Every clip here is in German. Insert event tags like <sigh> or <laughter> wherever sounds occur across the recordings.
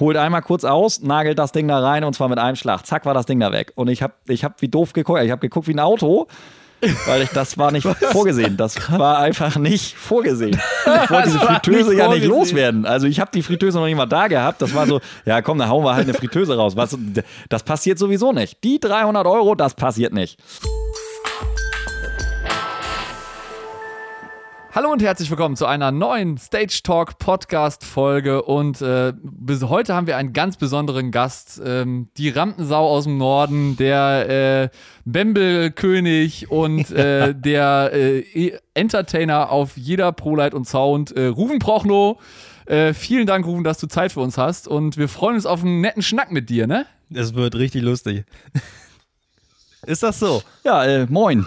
holt einmal kurz aus, nagelt das Ding da rein und zwar mit einem Schlag. Zack, war das Ding da weg. Und ich habe ich hab wie doof geguckt. Ich habe geguckt wie ein Auto. Weil ich, das war nicht <laughs> vorgesehen. Das war einfach nicht vorgesehen. <laughs> Ich wollte diese Fritteuse ja nicht loswerden. Also ich habe die Fritteuse noch nicht mal da gehabt. Das war so, ja komm, dann hauen wir halt eine Fritteuse raus. Was, das passiert sowieso nicht. Die 300 Euro, das passiert nicht. Hallo und herzlich willkommen zu einer neuen Stage Talk Podcast Folge und äh, bis heute haben wir einen ganz besonderen Gast, ähm, die Rampensau aus dem Norden, der äh, Bembel-König und äh, <laughs> der äh, e- Entertainer auf jeder ProLight und Sound, äh, Ruven Prochnow. Äh, vielen Dank, Ruven, dass du Zeit für uns hast und wir freuen uns auf einen netten Schnack mit dir, ne? Es wird richtig lustig. <laughs> Ist das so? Ja, äh, moin.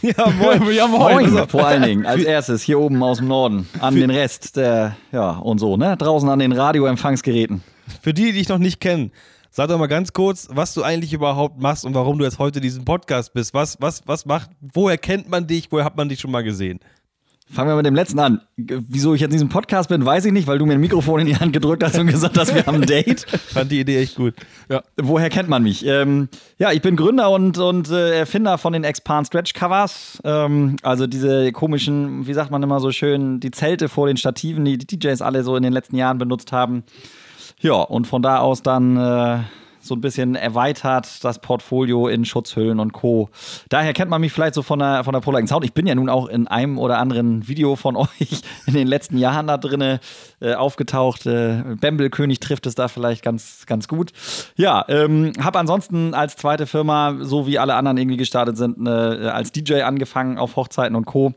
<laughs> Ja, moin. <laughs> ja, Moin, vor allen Dingen. Als erstes hier oben aus dem Norden. An den Rest der, ja, und so, ne? Draußen an den Radioempfangsgeräten. Für die, die dich noch nicht kennen, sag doch mal ganz kurz, was du eigentlich überhaupt machst und warum du jetzt heute diesen Podcast bist. Was, was, was macht, woher kennt man dich, woher hat man dich schon mal gesehen? Fangen wir mit dem letzten an. Wieso ich jetzt in diesem Podcast bin, weiß ich nicht, weil du mir ein Mikrofon in die Hand gedrückt hast und gesagt hast, wir haben ein Date. <laughs> Fand die Idee echt gut. Ja. Woher kennt man mich? Ähm, ja, ich bin Gründer und, und äh, Erfinder von den Expand Stretch Covers. Ähm, also diese komischen, wie sagt man immer so schön, die Zelte vor den Stativen, die die DJs alle so in den letzten Jahren benutzt haben. Ja, und von da aus dann äh, so ein bisschen erweitert das Portfolio in Schutzhüllen und Co. Daher kennt man mich vielleicht so von der, von der ProLight Sound. Ich bin ja nun auch in einem oder anderen Video von <laughs> euch in den letzten Jahren da drin äh, aufgetaucht. Äh, Bembel-König trifft es da vielleicht ganz, ganz gut. Ja, ähm, habe ansonsten als zweite Firma, so wie alle anderen irgendwie gestartet sind, äh, als DJ angefangen auf Hochzeiten und Co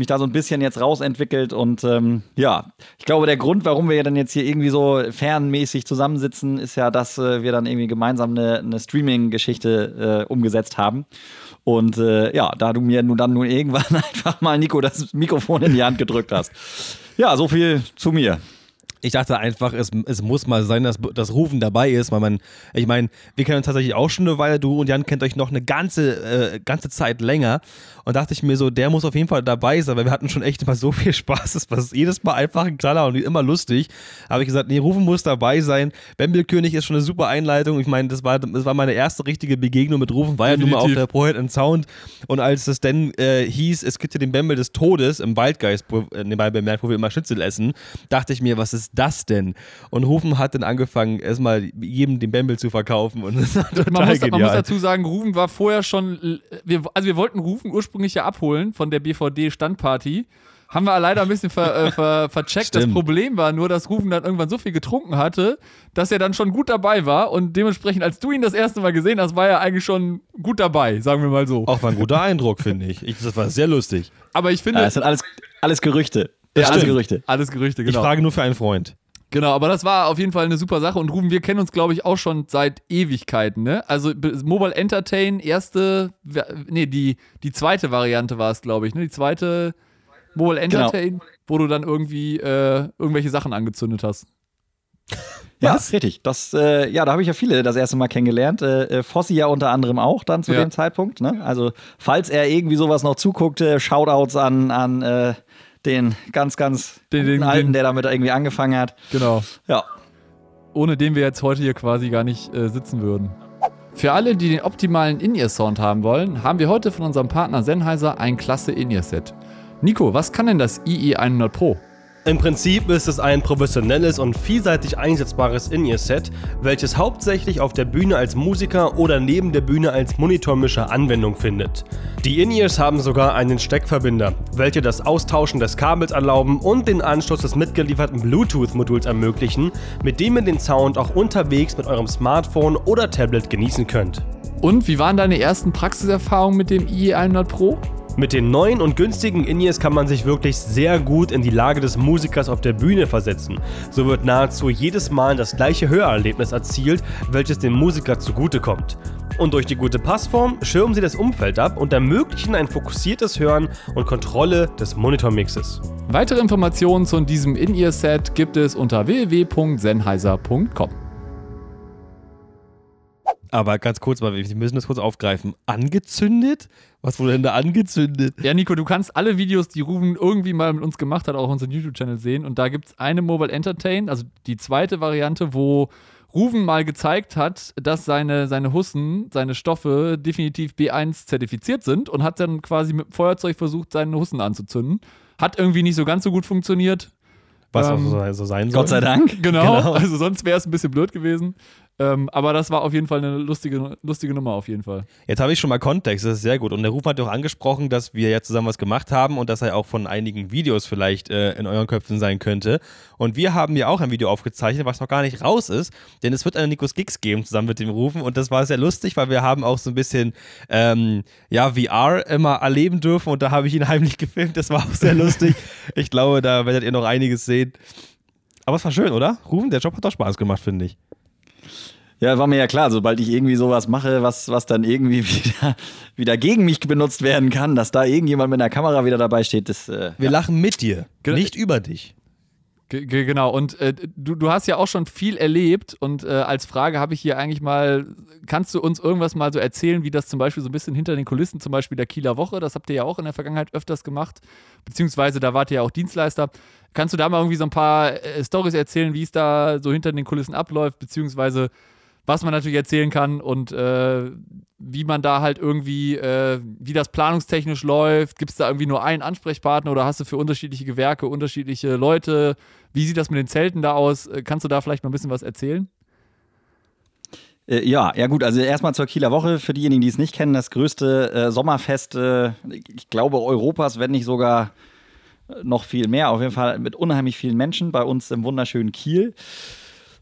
mich da so ein bisschen jetzt rausentwickelt und ähm, ja, ich glaube, der Grund, warum wir dann jetzt hier irgendwie so fernmäßig zusammensitzen, ist ja, dass äh, wir dann irgendwie gemeinsam eine, eine Streaming-Geschichte äh, umgesetzt haben. Und äh, ja, da du mir nun dann nur irgendwann <laughs> einfach mal, Nico, das Mikrofon in die Hand gedrückt hast. Ja, so viel zu mir. Ich dachte einfach, es, es muss mal sein, dass das Rufen dabei ist, weil man, ich meine, wir kennen uns tatsächlich auch schon eine Weile, du und Jan kennt euch noch eine ganze, äh, ganze Zeit länger. Und dachte ich mir so, der muss auf jeden Fall dabei sein, weil wir hatten schon echt immer so viel Spaß. Es war jedes Mal einfach ein Knaller und immer lustig. Habe ich gesagt, nee, Rufen muss dabei sein. Bembelkönig ist schon eine super Einleitung. Ich meine, das war, das war meine erste richtige Begegnung mit Rufen, war ja nun mal auch der Poet and Sound. Und als es dann äh, hieß, es gibt ja den Bembel des Todes im Waldgeist, äh, nebenbei bemerkt, wo wir immer Schnitzel essen, dachte ich mir, was ist das denn? Und Rufen hat dann angefangen, erstmal jedem den Bembel zu verkaufen. Und das war total man, muss, genial. man muss dazu sagen, Rufen war vorher schon, wir, also wir wollten Rufen ursprünglich ja abholen von der BVD-Standparty. Haben wir leider ein bisschen ver, äh, ver, <laughs> vercheckt. Stimmt. Das Problem war nur, dass Rufen dann irgendwann so viel getrunken hatte, dass er dann schon gut dabei war. Und dementsprechend, als du ihn das erste Mal gesehen hast, war er eigentlich schon gut dabei, sagen wir mal so. Auch war ein guter Eindruck, finde ich. ich. Das war sehr lustig. Aber ich finde. Ja, das sind alles, alles Gerüchte. Ja, alles. Gerüchte. alles Gerüchte, Ich genau. frage nur für einen Freund. Genau, aber das war auf jeden Fall eine super Sache. Und Ruben, wir kennen uns, glaube ich, auch schon seit Ewigkeiten, ne? Also Mobile Entertain, erste, nee, die, die zweite Variante war es, glaube ich, ne? Die zweite Mobile Entertain, wo du dann irgendwie äh, irgendwelche Sachen angezündet hast. Ja, richtig. Das, äh, ja, da habe ich ja viele das erste Mal kennengelernt. Äh, äh, Fossi ja unter anderem auch dann zu Ja. dem Zeitpunkt. Ne? Also, falls er irgendwie sowas noch zuguckt, äh, Shoutouts an, an äh, den ganz, ganz Den- den- Alten, den- der damit irgendwie angefangen hat. Genau. Ja. Ohne den wir jetzt heute hier quasi gar nicht äh, sitzen würden. Für alle, die den optimalen In-Ear-Sound haben wollen, haben wir heute von unserem Partner Sennheiser ein klasse In-Ear-Set. Nico, was kann denn das IE100 Pro? Im Prinzip ist es ein professionelles und vielseitig einsetzbares In-Ear-Set, welches hauptsächlich auf der Bühne als Musiker oder neben der Bühne als Monitormischer Anwendung findet. Die In-Ears haben sogar einen Steckverbinder, welche das Austauschen des Kabels erlauben und den Anschluss des mitgelieferten Bluetooth-Moduls ermöglichen, mit dem ihr den Sound auch unterwegs mit eurem Smartphone oder Tablet genießen könnt. Und wie waren deine ersten Praxiserfahrungen mit dem IE100 Pro? Mit den neuen und günstigen In-Ears kann man sich wirklich sehr gut in die Lage des Musikers auf der Bühne versetzen. So wird nahezu jedes Mal das gleiche Hörerlebnis erzielt, welches dem Musiker zugutekommt. Und durch die gute Passform schirmen sie das Umfeld ab und ermöglichen ein fokussiertes Hören und Kontrolle des Monitormixes. Weitere Informationen zu diesem In-Ear-Set gibt es unter www.sennheiser.com. Aber ganz kurz mal, wir müssen das kurz aufgreifen. Angezündet? Was wurde denn da angezündet? Ja, Nico, du kannst alle Videos, die Ruben irgendwie mal mit uns gemacht hat, auch auf unserem YouTube-Channel sehen. Und da gibt es eine Mobile Entertain, also die zweite Variante, wo Ruven mal gezeigt hat, dass seine, seine Hussen, seine Stoffe definitiv B1 zertifiziert sind und hat dann quasi mit dem Feuerzeug versucht, seine Hussen anzuzünden. Hat irgendwie nicht so ganz so gut funktioniert. Was Ähm, auch so, so sein soll. Gott sei Dank. Genau, Genau. also sonst wäre es ein bisschen blöd gewesen. Ähm, aber das war auf jeden Fall eine lustige, lustige Nummer, auf jeden Fall. Jetzt habe ich schon mal Kontext, das ist sehr gut. Und der Ruf hat auch angesprochen, dass wir ja zusammen was gemacht haben und dass er auch von einigen Videos vielleicht äh, in euren Köpfen sein könnte. Und wir haben ja auch ein Video aufgezeichnet, was noch gar nicht raus ist, denn es wird eine Nikos Gigs geben zusammen mit dem Rufen und das war sehr lustig, weil wir haben auch so ein bisschen ähm, ja, VR immer erleben dürfen und da habe ich ihn <laughs> heimlich gefilmt, das war auch sehr lustig. Ich glaube, da werdet ihr noch einiges sehen. Aber es war schön, oder? Rufen, der Job hat doch Spaß gemacht, finde ich. Ja, war mir ja klar, sobald ich irgendwie sowas mache, was, was dann irgendwie <laughs> wieder, wieder gegen mich benutzt werden kann, dass da irgendjemand mit einer Kamera wieder dabei steht, das. Äh, Wir lachen mit dir, Ge- nicht über dich. Ge genau, und äh, du, du hast ja auch schon viel erlebt und äh, als Frage habe ich hier eigentlich mal, kannst du uns irgendwas mal so erzählen, wie das zum Beispiel so ein bisschen hinter den Kulissen, zum Beispiel der Kieler Woche, das habt ihr ja auch in der Vergangenheit öfters gemacht, beziehungsweise da wart ihr ja auch Dienstleister. Kannst du da mal irgendwie so ein paar äh, Stories erzählen, wie es da so hinter den Kulissen abläuft, beziehungsweise was man natürlich erzählen kann und äh, wie man da halt irgendwie, äh, wie das planungstechnisch läuft. Gibt es da irgendwie nur einen Ansprechpartner oder hast du für unterschiedliche Gewerke unterschiedliche Leute? Wie sieht das mit den Zelten da aus? Äh, Kannst du da vielleicht mal ein bisschen was erzählen? Äh, ja, ja gut, also erstmal zur Kieler Woche. Für diejenigen, die es nicht kennen, das größte äh, Sommerfest, äh, ich glaube Europas, wenn nicht sogar äh, noch viel mehr. Auf jeden Fall mit unheimlich vielen Menschen bei uns im wunderschönen Kiel.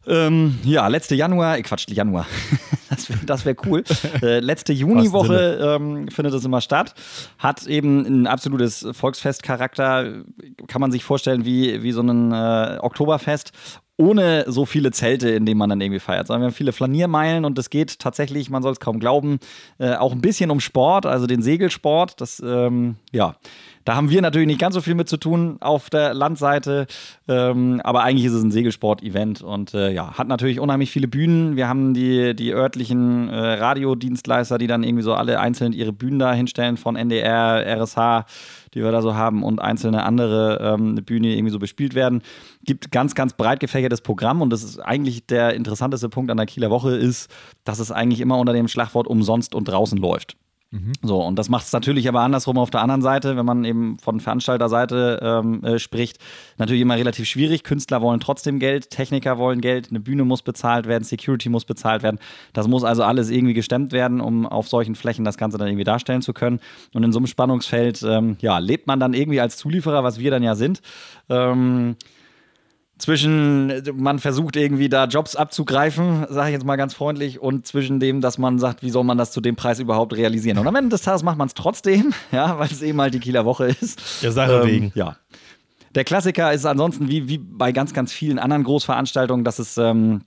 Ähm, ja, letzte Januar, äh, Quatsch, Januar, <laughs> das wäre das wär cool. Äh, letzte Juniwoche ähm, findet es immer statt. Hat eben ein absolutes Volksfestcharakter. Kann man sich vorstellen wie, wie so ein äh, Oktoberfest. Ohne so viele Zelte, in denen man dann irgendwie feiert. Sondern wir haben viele Flaniermeilen und es geht tatsächlich, man soll es kaum glauben, äh, auch ein bisschen um Sport, also den Segelsport. Das, ähm, ja, da haben wir natürlich nicht ganz so viel mit zu tun auf der Landseite, ähm, aber eigentlich ist es ein Segelsport-Event und äh, ja, hat natürlich unheimlich viele Bühnen. Wir haben die, die örtlichen äh, Radiodienstleister, die dann irgendwie so alle einzeln ihre Bühnen da hinstellen von NDR, RSH, die wir da so haben und einzelne andere ähm, Bühnen, die irgendwie so bespielt werden. Gibt ganz, ganz breit gefächertes Programm und das ist eigentlich der interessanteste Punkt an der Kieler Woche ist, dass es eigentlich immer unter dem Schlagwort umsonst und draußen läuft. So, und das macht es natürlich aber andersrum auf der anderen Seite, wenn man eben von Veranstalterseite ähm, äh, spricht, natürlich immer relativ schwierig. Künstler wollen trotzdem Geld, Techniker wollen Geld, eine Bühne muss bezahlt werden, Security muss bezahlt werden. Das muss also alles irgendwie gestemmt werden, um auf solchen Flächen das Ganze dann irgendwie darstellen zu können. Und in so einem Spannungsfeld, ähm, ja, lebt man dann irgendwie als Zulieferer, was wir dann ja sind. Ähm, zwischen, man versucht irgendwie da Jobs abzugreifen, sage ich jetzt mal ganz freundlich, und zwischen dem, dass man sagt, wie soll man das zu dem Preis überhaupt realisieren. Und am Ende des Tages macht man es trotzdem, <laughs> ja, weil es eben halt die Kieler Woche ist. Der Sache Ähm, wegen. Ja. Der Klassiker ist ansonsten wie, wie bei ganz, ganz vielen anderen Großveranstaltungen, dass es ähm,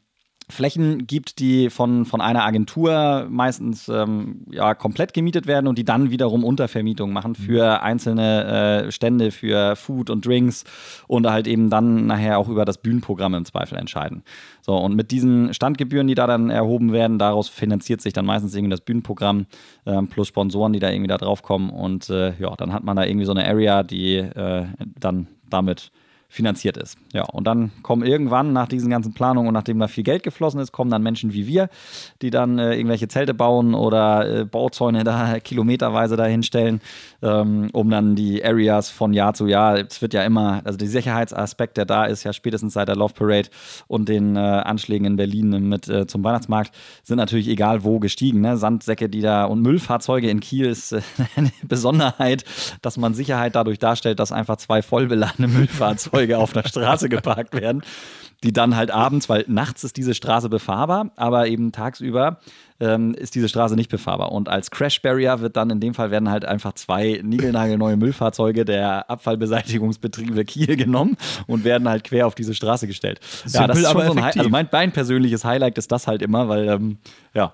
Flächen gibt, die von, von einer Agentur meistens ähm, ja, komplett gemietet werden und die dann wiederum Untervermietung machen für einzelne äh, Stände, für Food und Drinks und halt eben dann nachher auch über das Bühnenprogramm im Zweifel entscheiden. So, und mit diesen Standgebühren, die da dann erhoben werden, daraus finanziert sich dann meistens irgendwie das Bühnenprogramm ähm, plus Sponsoren, die da irgendwie da drauf kommen. Und äh, ja, dann hat man da irgendwie so eine Area, die äh, dann damit finanziert ist. Ja, und dann kommen irgendwann nach diesen ganzen Planungen und nachdem da viel Geld geflossen ist, kommen dann Menschen wie wir, die dann äh, irgendwelche Zelte bauen oder äh, Bauzäune da <laughs> kilometerweise da hinstellen, ähm, um dann die Areas von Jahr zu Jahr, es wird ja immer, also der Sicherheitsaspekt, der da ist, ja spätestens seit der Love Parade und den äh, Anschlägen in Berlin mit äh, zum Weihnachtsmarkt, sind natürlich egal wo gestiegen. Ne? Sandsäcke, die da und Müllfahrzeuge in Kiel ist äh, <laughs> eine Besonderheit, dass man Sicherheit dadurch darstellt, dass einfach zwei vollbeladene <laughs> Müllfahrzeuge auf der Straße <laughs> geparkt werden, die dann halt abends, weil nachts ist diese Straße befahrbar, aber eben tagsüber ähm, ist diese Straße nicht befahrbar. Und als Crash Barrier wird dann in dem Fall werden halt einfach zwei niegelnagelneue Müllfahrzeuge der Abfallbeseitigungsbetriebe Kiel genommen und werden halt quer auf diese Straße gestellt. ja, das Simpel, ist schon aber so ein Hi effektiv. also mein, mein persönliches Highlight ist das halt immer, weil ähm, ja.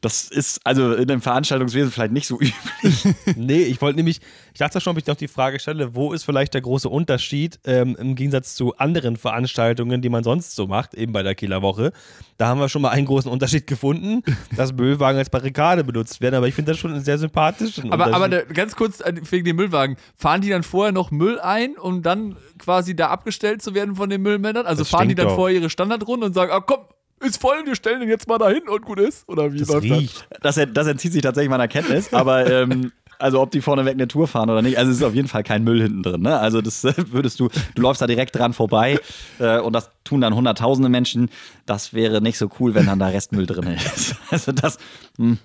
Das ist also in dem Veranstaltungswesen vielleicht nicht so <laughs> üblich. Nee, ich wollte nämlich, ich dachte schon, ob ich noch die Frage stelle, wo ist vielleicht der große Unterschied ähm, im Gegensatz zu anderen Veranstaltungen, die man sonst so macht, eben bei der Kieler Woche. Da haben wir schon mal einen großen Unterschied gefunden, dass Müllwagen als Barrikade benutzt werden, aber ich finde das schon einen sehr sympathischen Aber, aber der, ganz kurz äh, wegen dem Müllwagen. Fahren die dann vorher noch Müll ein, um dann quasi da abgestellt zu werden von den Müllmännern? Also Das fahren die dann doch. vorher ihre Standardrunde und sagen, ah komm, ist voll, wir stellen den jetzt mal dahin und gut ist? Oder wie das läuft riecht. Das, das entzieht sich tatsächlich meiner Kenntnis, aber ähm, also ob die vorneweg eine Tour fahren oder nicht, also es ist auf jeden Fall kein Müll hinten drin. Ne? Also das äh, würdest du, du läufst da direkt dran vorbei äh, und das tun dann hunderttausende Menschen. Das wäre nicht so cool, wenn dann da Restmüll drin ist. <laughs> Also das, hm,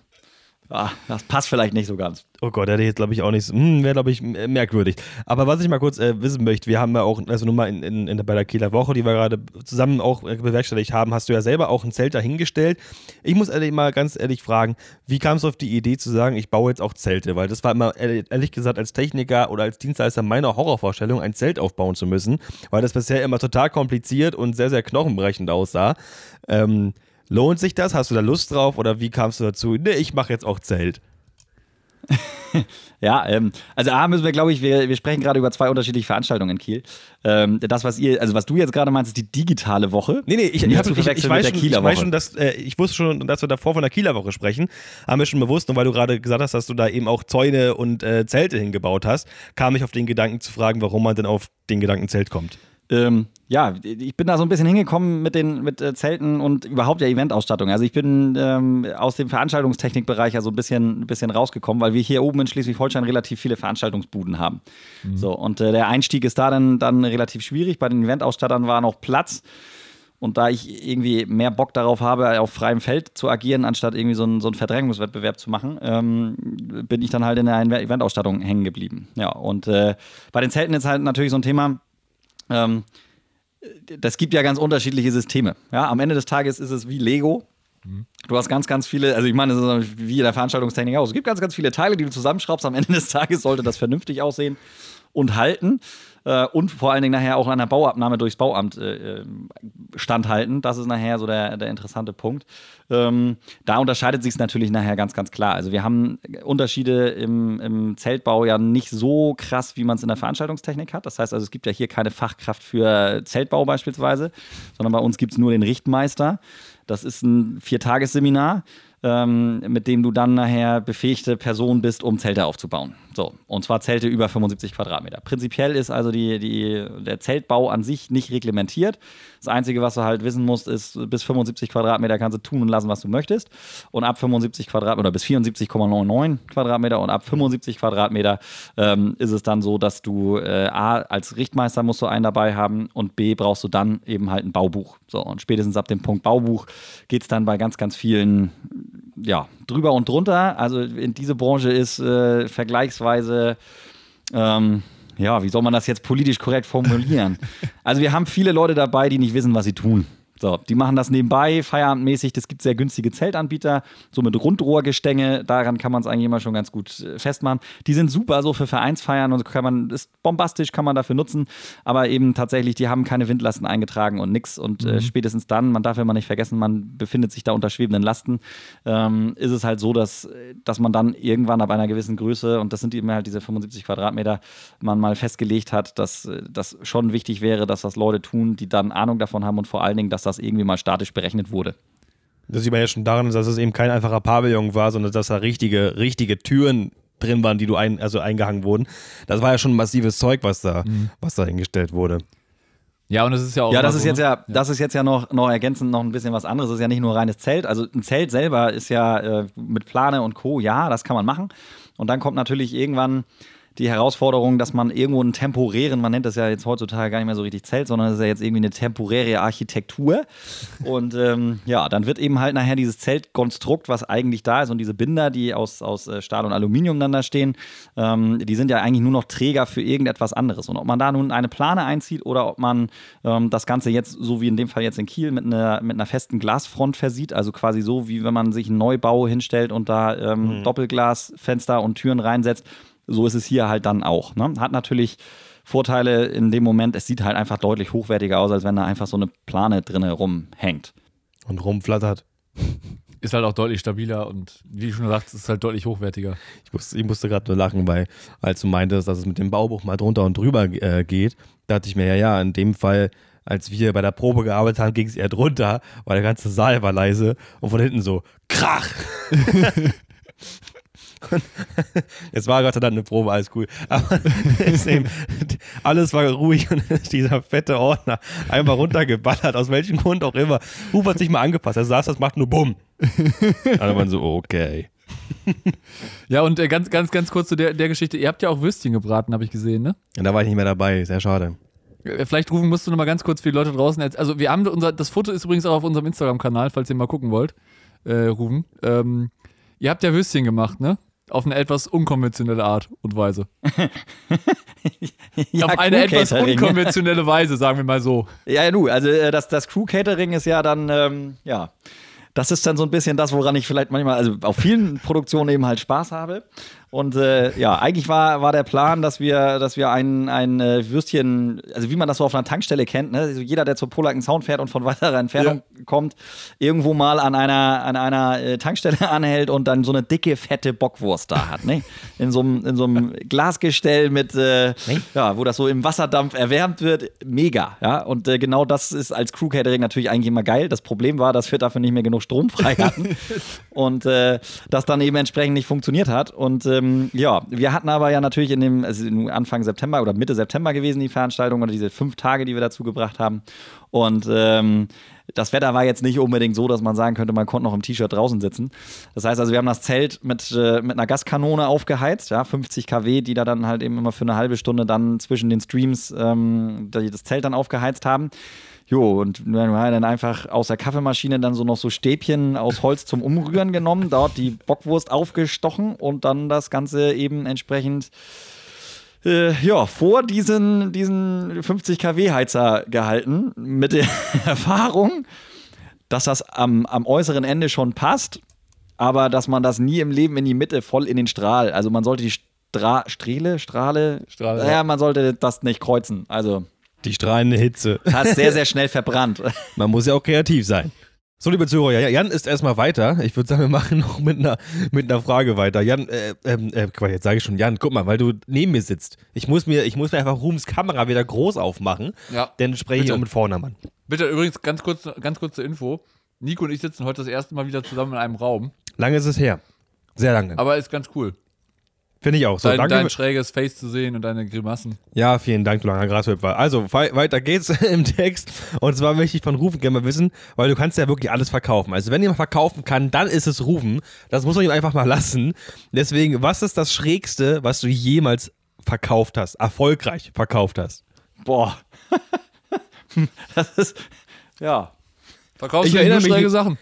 ah, das passt vielleicht nicht so ganz. Oh Gott, hätte ich jetzt glaube ich auch nicht, so- hm, wäre glaube ich merkwürdig. Aber was ich mal kurz äh, wissen möchte, wir haben ja auch, also nur mal in, in, in, bei der Kieler Woche, die wir gerade zusammen auch äh, bewerkstelligt haben, hast du ja selber auch ein Zelt dahingestellt. Ich muss ehrlich mal ganz ehrlich fragen, wie kam es auf die Idee zu sagen, ich baue jetzt auch Zelte? Weil das war immer, ehrlich gesagt, als Techniker oder als Dienstleister meine Horrorvorstellung, ein Zelt aufbauen zu müssen, weil das bisher immer total kompliziert und sehr, sehr knochenbrechend aussah. Ähm, lohnt sich das? Hast du da Lust drauf? Oder wie kamst du dazu? Nee, ich mache jetzt auch Zelt. <laughs> Ja, ähm, also A müssen wir, glaube ich, wir, wir sprechen gerade über zwei unterschiedliche Veranstaltungen in Kiel. Ähm, das, was ihr, also was du jetzt gerade meinst, ist die digitale Woche. Nee, nee, ich, ich, hab, ich, ich, weiß schon, ich Kieler weiß Woche. schon, dass äh, ich wusste schon, dass wir davor von der Kieler Woche sprechen. Haben wir schon bewusst, und weil du gerade gesagt hast, dass du da eben auch Zäune und äh, Zelte hingebaut hast, kam ich auf den Gedanken zu fragen, warum man denn auf den Gedanken Zelt kommt. Ähm, ja, ich bin da so ein bisschen hingekommen mit den mit äh, Zelten und überhaupt der Eventausstattung. Also ich bin ähm, aus dem Veranstaltungstechnikbereich ja so ein bisschen, ein bisschen rausgekommen, weil wir hier oben in Schleswig-Holstein relativ viele Veranstaltungsbuden haben. So, und äh, der Einstieg ist da dann, dann relativ schwierig. Bei den Eventausstattern war noch Platz. Und da ich irgendwie mehr Bock darauf habe, auf freiem Feld zu agieren, anstatt irgendwie so einen, so einen Verdrängungswettbewerb zu machen, ähm, bin ich dann halt in der Eventausstattung hängen geblieben. Ja, und äh, bei den Zelten ist halt natürlich so ein Thema, ähm, das gibt ja ganz unterschiedliche Systeme. Ja, am Ende des Tages ist es wie Lego. Du hast ganz, ganz viele, also ich meine, das ist wie in der Veranstaltungstechnik auch. Es gibt ganz, ganz viele Teile, die du zusammenschraubst. Am Ende des Tages sollte das vernünftig aussehen und halten. Äh, und vor allen Dingen nachher auch an der Bauabnahme durchs Bauamt äh, äh, standhalten. Das ist nachher so der, der interessante Punkt. Ähm, da unterscheidet sich es natürlich nachher ganz, ganz klar. Also wir haben Unterschiede im, im Zeltbau ja nicht so krass, wie man es in der Veranstaltungstechnik hat. Das heißt also, es gibt ja hier keine Fachkraft für Zeltbau beispielsweise, sondern bei uns gibt es nur den Richtmeister. Das ist ein Viertagesseminar, ähm, mit dem du dann nachher befähigte Person bist, um Zelte aufzubauen. So, und zwar Zelte über 75 Quadratmeter. Prinzipiell ist also die, die, der Zeltbau an sich nicht reglementiert. Das Einzige, was du halt wissen musst, ist, bis 75 Quadratmeter kannst du tun und lassen, was du möchtest. Und ab 75 Quadratmeter oder bis 74,99 Quadratmeter und ab 75 Quadratmeter ähm, ist es dann so, dass du äh, A, als Richtmeister musst du einen dabei haben und B, brauchst du dann eben halt ein Baubuch. So, und spätestens ab dem Punkt Baubuch geht es dann bei ganz, ganz vielen ja, drüber und drunter. Also in diese Branche ist äh, vergleichsweise, ähm, ja, wie soll man das jetzt politisch korrekt formulieren? also wir haben viele Leute dabei, die nicht wissen, was sie tun. So, die machen das nebenbei, feierabendmäßig. Das gibt sehr günstige Zeltanbieter, so mit Rundrohrgestänge. Daran kann man es eigentlich immer schon ganz gut äh, festmachen. Die sind super so für Vereinsfeiern und so kann man, ist bombastisch, kann man dafür nutzen. Aber eben tatsächlich, die haben keine Windlasten eingetragen und nix. Und äh, spätestens dann, man darf immer nicht vergessen, man befindet sich da unter schwebenden Lasten, ähm, ist es halt so, dass, dass man dann irgendwann ab einer gewissen Größe, und das sind eben halt diese 75 Quadratmeter, man mal festgelegt hat, dass äh, das schon wichtig wäre, dass das Leute tun, die dann Ahnung davon haben und vor allen Dingen, dass das irgendwie mal statisch berechnet wurde. Das sieht man ja schon daran, dass es eben kein einfacher Pavillon war, sondern dass da richtige, richtige Türen drin waren, die du ein, also eingehangen wurden. Das war ja schon massives Zeug, was da, was da hingestellt wurde. Ja, und es ist ja auch. Ja, das ist so, jetzt ne? ja, das ist jetzt ja noch, noch ergänzend noch ein bisschen was anderes. Das ist ja nicht nur reines Zelt. Also ein Zelt selber ist ja äh, mit Plane und Co. Ja, das kann man machen. Und dann kommt natürlich irgendwann die Herausforderung, dass man irgendwo einen temporären, man nennt das ja jetzt heutzutage gar nicht mehr so richtig Zelt, sondern es ist ja jetzt irgendwie eine temporäre Architektur. Und ähm, ja, dann wird eben halt nachher dieses Zeltkonstrukt, was eigentlich da ist und diese Binder, die aus, aus äh, Stahl und Aluminium dann da stehen, ähm, die sind ja eigentlich nur noch Träger für irgendetwas anderes. Und ob man da nun eine Plane einzieht oder ob man ähm, das Ganze jetzt, so wie in dem Fall jetzt in Kiel, mit einer, mit einer festen Glasfront versieht, also quasi so, wie wenn man sich einen Neubau hinstellt und da ähm, Doppelglasfenster und Türen reinsetzt, so ist es hier halt dann auch. Ne? Hat natürlich Vorteile in dem Moment, es sieht halt einfach deutlich hochwertiger aus, als wenn da einfach so eine Plane drinne rumhängt. Und rumflattert. Ist halt auch deutlich stabiler und wie du schon sagst, ist halt deutlich hochwertiger. Ich musste, ich musste gerade nur lachen, weil als du meintest, dass es mit dem Baubuch mal drunter und drüber äh, geht, dachte ich mir, ja, ja, in dem Fall, als wir bei der Probe gearbeitet haben, ging es eher drunter, weil der ganze Saal war leise und von hinten so, krach! <laughs> Jetzt <laughs> war Gott sei Dank eine Probe, alles cool. Aber <laughs> eben, alles war ruhig und <laughs> dieser fette Ordner einfach runtergeballert, aus welchem Grund auch immer. Ruf hat sich mal angepasst. Er saß, das macht nur Bumm. Alle waren so, okay. Ja, und äh, ganz, ganz, ganz kurz zu der, der Geschichte. Ihr habt ja auch Würstchen gebraten, habe ich gesehen, ne? Und da war ich nicht mehr dabei, sehr schade. Äh, Vielleicht rufen musst du noch mal ganz kurz für die Leute draußen. Also wir haben unser, das Foto ist übrigens auch auf unserem Instagram-Kanal, falls ihr mal gucken wollt, äh, rufen. Ähm, ihr habt ja Würstchen gemacht, ne? Auf eine etwas unkonventionelle Art und Weise. <laughs> Ja, auf eine etwas unkonventionelle Weise, sagen wir mal so. Ja, ja, nu, also äh, das, das Crew-Catering ist ja dann, ähm, ja, das ist dann so ein bisschen das, woran ich vielleicht manchmal, also auf vielen Produktionen eben halt Spaß habe. Und äh, ja, eigentlich war, war der Plan, dass wir, dass wir ein, ein äh, Würstchen, also wie man das so auf einer Tankstelle kennt, ne? also jeder, der zur Polacken Sound fährt und von <laughs> weiterer Entfernung kommt, irgendwo mal an einer, an einer äh, Tankstelle <laughs> anhält und dann so eine dicke, fette Bockwurst da hat. Ne? In so einem in so einem Glasgestell mit, äh, ja, wo das so im Wasserdampf erwärmt wird. Mega, ja. Und äh, genau das ist als Crew-Catering natürlich eigentlich immer geil. Das Problem war, dass wir dafür nicht mehr genug Strom frei hatten <laughs> und äh, das dann eben entsprechend nicht funktioniert hat. Und ähm, ja, wir hatten aber ja natürlich in dem, also Anfang September oder Mitte September gewesen, die Veranstaltung oder diese fünf Tage, die wir dazu gebracht haben. Und ähm, das Wetter war jetzt nicht unbedingt so, dass man sagen könnte, man konnte noch im T-Shirt draußen sitzen. Das heißt also, wir haben das Zelt mit, äh, mit einer Gaskanone aufgeheizt, ja, 50 kW, die da dann halt eben immer für eine halbe Stunde dann zwischen den Streams ähm, das Zelt dann aufgeheizt haben. Jo, und wir haben dann einfach aus der Kaffeemaschine dann so noch so Stäbchen aus Holz zum Umrühren genommen, dort die Bockwurst aufgestochen und dann das Ganze eben entsprechend äh, ja, vor diesen, diesen 50 kW Heizer gehalten, mit der <laughs> Erfahrung, dass das am, am äußeren Ende schon passt, aber dass man das nie im Leben in die Mitte voll in den Strahl, also man sollte die Stra Strahle, Strahle, ja, ja. man sollte das nicht kreuzen, also Die strahlende Hitze. hast sehr, sehr schnell verbrannt. <laughs> Man muss ja auch kreativ sein. So, liebe Zuhörer, ja, Jan ist erstmal weiter. Ich würde sagen, wir machen <laughs> noch mit einer, mit einer Frage weiter. Jan, äh, ähm, äh, Quatsch, jetzt sage ich schon, Jan, guck mal, weil du neben mir sitzt. Ich muss mir, ich muss mir einfach Ruhms Kamera wieder groß aufmachen, Ja. denn spreche ich auch mit Vornamen. Bitte übrigens ganz kurz, ganz kurze Info. Nico und ich sitzen heute das erste Mal wieder zusammen in einem Raum. Lange ist es her. Sehr lange. Aber ist ganz cool. Finde ich auch. So, Dein, danke. dein schräges Face zu sehen und deine Grimassen. Ja, vielen Dank, du langer Grashüpfer. Also, wei- weiter geht's <laughs> im Text. Und zwar möchte ich von Rufen gerne mal wissen, weil du kannst ja wirklich alles verkaufen. Also, wenn jemand verkaufen kann, dann ist es Rufen. Das muss man ihm einfach mal lassen. Deswegen, was ist das Schrägste, was du jemals verkauft hast, erfolgreich verkauft hast? Boah. <laughs> das ist, ja. Verkaufst Ich du erinnere mich Sachen?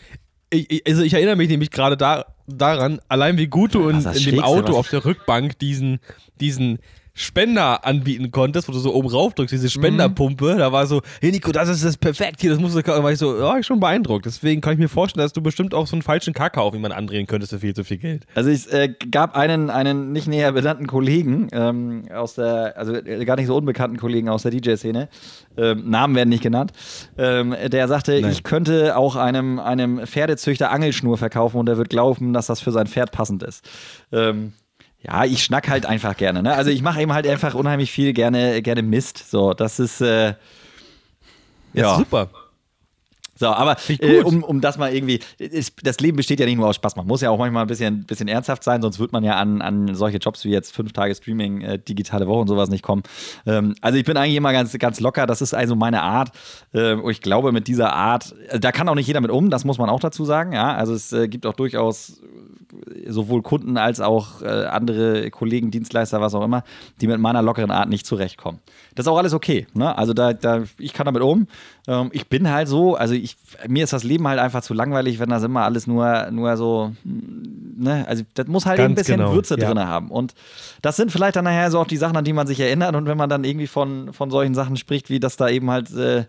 Ich, ich, also ich erinnere mich nämlich gerade da, daran, allein wie gut du in, in dem Auto auf der Rückbank diesen, diesen Spender anbieten konntest, wo du so oben rauf drückst, diese Spenderpumpe. Da war so, hey Nico, das ist das perfekt hier, das musst du kaufen. Da war ich so, ja, ich schon beeindruckt. Deswegen kann ich mir vorstellen, dass du bestimmt auch so einen falschen Kacker auf jemanden andrehen könntest für viel zu viel Geld. Also es äh, gab einen, einen nicht näher benannten Kollegen ähm, aus der, also äh, gar nicht so unbekannten Kollegen aus der DJ-Szene, ähm, Namen werden nicht genannt, ähm, der sagte, Nein. ich könnte auch einem, einem Pferdezüchter Angelschnur verkaufen und der wird glauben, dass das für sein Pferd passend ist. Ähm, ja, ich schnack halt einfach gerne. Ne? Also ich mache eben halt einfach unheimlich viel gerne, gerne Mist. So, das ist äh, Ja, super. so, aber äh, um, um das mal irgendwie, ist, das Leben besteht ja nicht nur aus Spaß, man muss ja auch manchmal ein bisschen, bisschen ernsthaft sein, sonst wird man ja an, an solche Jobs wie jetzt fünf Tage Streaming, äh, digitale Woche und sowas nicht kommen. Ähm, also ich bin eigentlich immer ganz, ganz locker, das ist also meine Art. Äh, und ich glaube, mit dieser Art, äh, da kann auch nicht jeder mit um, das muss man auch dazu sagen, ja. Also es äh, gibt auch durchaus sowohl Kunden als auch äh, andere Kollegen, Dienstleister, was auch immer, die mit meiner lockeren Art nicht zurechtkommen. Das ist auch alles okay. Ne? Also da, da, ich kann damit um. Ähm, ich bin halt so, also ich, mir ist das Leben halt einfach zu langweilig, wenn das immer alles nur, nur so, mm, ne? Also das muss halt Ganz ein bisschen genau, Würze ja. drin haben. Und das sind vielleicht dann nachher so auch die Sachen, an die man sich erinnert. Und wenn man dann irgendwie von, von solchen Sachen spricht, wie das da eben halt. Äh,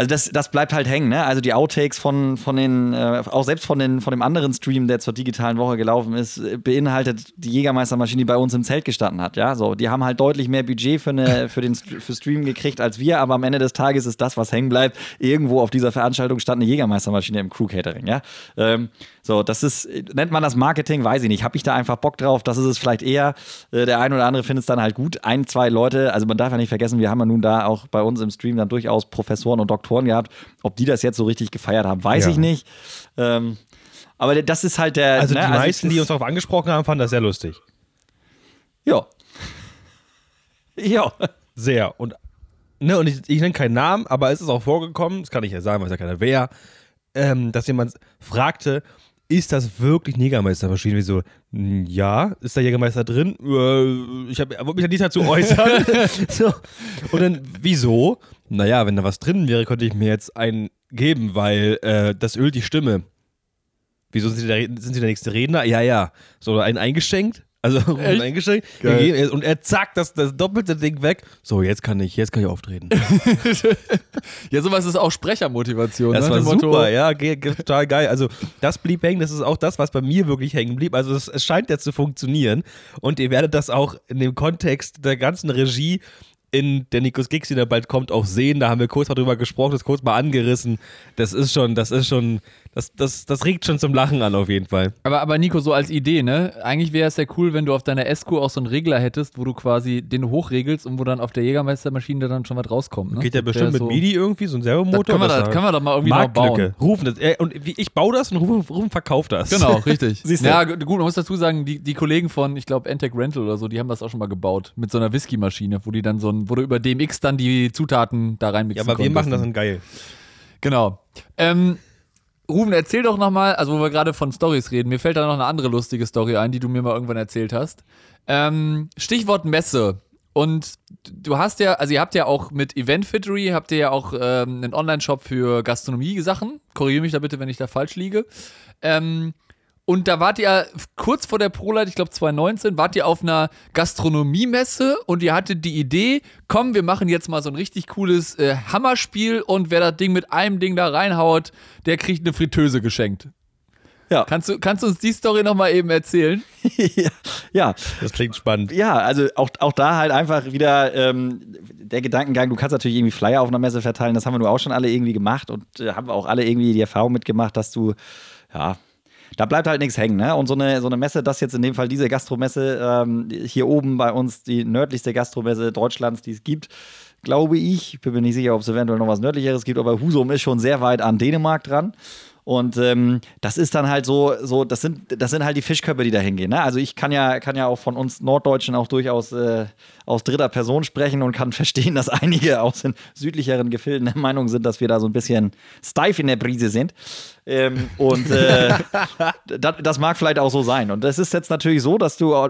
Also das, das bleibt halt hängen, ne? Also die Outtakes von, von den, äh, auch selbst von, den, von dem anderen Stream, der zur digitalen Woche gelaufen ist, äh, beinhaltet die Jägermeistermaschine, die bei uns im Zelt gestanden hat, ja. So, die haben halt deutlich mehr Budget für, eine, <laughs> für den für Stream gekriegt als wir, aber am Ende des Tages ist das, was hängen bleibt. Irgendwo auf dieser Veranstaltung stand eine Jägermeistermaschine im Crew-Catering, ja. Ähm, so, das ist, nennt man das Marketing, weiß ich nicht. Habe ich da einfach Bock drauf? Das ist es vielleicht eher. Äh, der eine oder andere findet es dann halt gut. Ein, zwei Leute, also man darf ja nicht vergessen, wir haben ja nun da auch bei uns im Stream dann durchaus Professoren und Doktoren gehabt. Ob die das jetzt so richtig gefeiert haben, weiß Ja. ich nicht. Ähm, aber das ist halt der. Also ne, die meisten, es die uns darauf angesprochen haben, fanden das sehr lustig. Ja. Ja. Sehr. Und, ne, und ich, ich nenne keinen Namen, aber es ist auch vorgekommen, das kann ich ja sagen, weiß ja keiner wer, ähm, dass jemand fragte, ist das wirklich eine Jägermeistermaschine? Wie so, "Hm, ja, ist da Jägermeister drin? Äh, ich hab- wollte mich da nicht dazu äußern. <laughs> so. Und dann, wieso? Naja, wenn da was drin wäre, könnte ich mir jetzt einen geben, weil äh, das ölt die Stimme. Wieso sind Sie, der, sind Sie der nächste Redner? Ja, ja. So, einen eingeschenkt. Also <laughs> Echt? eingeschenkt. Geil. Und er zack, das, das doppelte Ding weg. So, jetzt kann ich, jetzt kann ich auftreten. <laughs> Ja, sowas ist auch Sprechermotivation. Das ne? war Motto, super, ja, total geil. Also das blieb hängen, das ist auch das, was bei mir wirklich hängen blieb. Also es, es scheint ja zu funktionieren und ihr werdet das auch in dem Kontext der ganzen Regie in der Nikos Gigs, die da bald kommt, auch sehen. Da haben wir kurz mal drüber gesprochen, das kurz mal angerissen. Das ist schon, das ist schon, das, das, das regt schon zum Lachen an auf jeden Fall. Aber, aber Nico, so als Idee, ne? Eigentlich wäre es ja cool, wenn du auf deiner Esco auch so einen Regler hättest, wo du quasi den hochregelst und wo dann auf der Jägermeistermaschine dann schon was rauskommt. Ne? Geht ja Das bestimmt mit so- MIDI irgendwie, so ein Das Servomotor. können, wir das da, da- können wir doch mal irgendwie noch Marktlücke. bauen. Rufen, das, äh, und ich baue das und Rufen, Rufen verkauft das. Genau, <laughs> richtig. Siehst du? ja, gu- gut, man muss dazu sagen, die, die Kollegen von, ich glaube, Antec Rental oder so, die haben das auch schon mal gebaut. Mit so einer Whisky-Maschine, wo die dann so ein, wo du über DMX dann die Zutaten da reinmixen Ja, aber wir machen das dann geil. Genau. Ähm, Rufen, erzähl doch nochmal, also wo wir gerade von Stories reden, mir fällt da noch eine andere lustige Story ein, die du mir mal irgendwann erzählt hast. Ähm, Stichwort Messe. Und du hast ja, also ihr habt ja auch mit Event Fittery, habt ihr ja auch ähm, einen Online-Shop für Gastronomie-Sachen. Korrigiere mich da bitte, wenn ich da falsch liege. Ähm, und da wart ihr kurz vor der ProLight, ich glaube 2019, wart ihr auf einer Gastronomiemesse und ihr hattet die Idee, komm, wir machen jetzt mal so ein richtig cooles äh, Hammerspiel und wer das Ding mit einem Ding da reinhaut, der kriegt eine Fritteuse geschenkt. Ja. Kannst du, kannst du uns die Story nochmal eben erzählen? <laughs> ja. ja. Das klingt spannend. Ja, also auch, auch da halt einfach wieder ähm, der Gedankengang, du kannst natürlich irgendwie Flyer auf einer Messe verteilen, das haben wir nur auch schon alle irgendwie gemacht und äh, haben wir auch alle irgendwie die Erfahrung mitgemacht, dass du, ja, da bleibt halt nichts hängen, ne? Und so eine, so eine Messe, das jetzt in dem Fall diese Gastromesse, ähm, hier oben bei uns die nördlichste Gastromesse Deutschlands, die es gibt, glaube ich. Bin mir nicht sicher, ob es eventuell noch was nördlicheres gibt, aber Husum ist schon sehr weit an Dänemark dran. Und ähm, das ist dann halt so, so das, sind, das sind halt die Fischköpfe, die da hingehen. Ne? Also ich kann ja, kann ja auch von uns Norddeutschen auch durchaus äh, aus dritter Person sprechen und kann <laughs> verstehen, dass einige aus den südlicheren Gefilden der Meinung sind, dass wir da so ein bisschen steif in der Brise sind. Ähm, und äh, <laughs> das, das mag vielleicht auch so sein. Und das ist jetzt natürlich so, dass du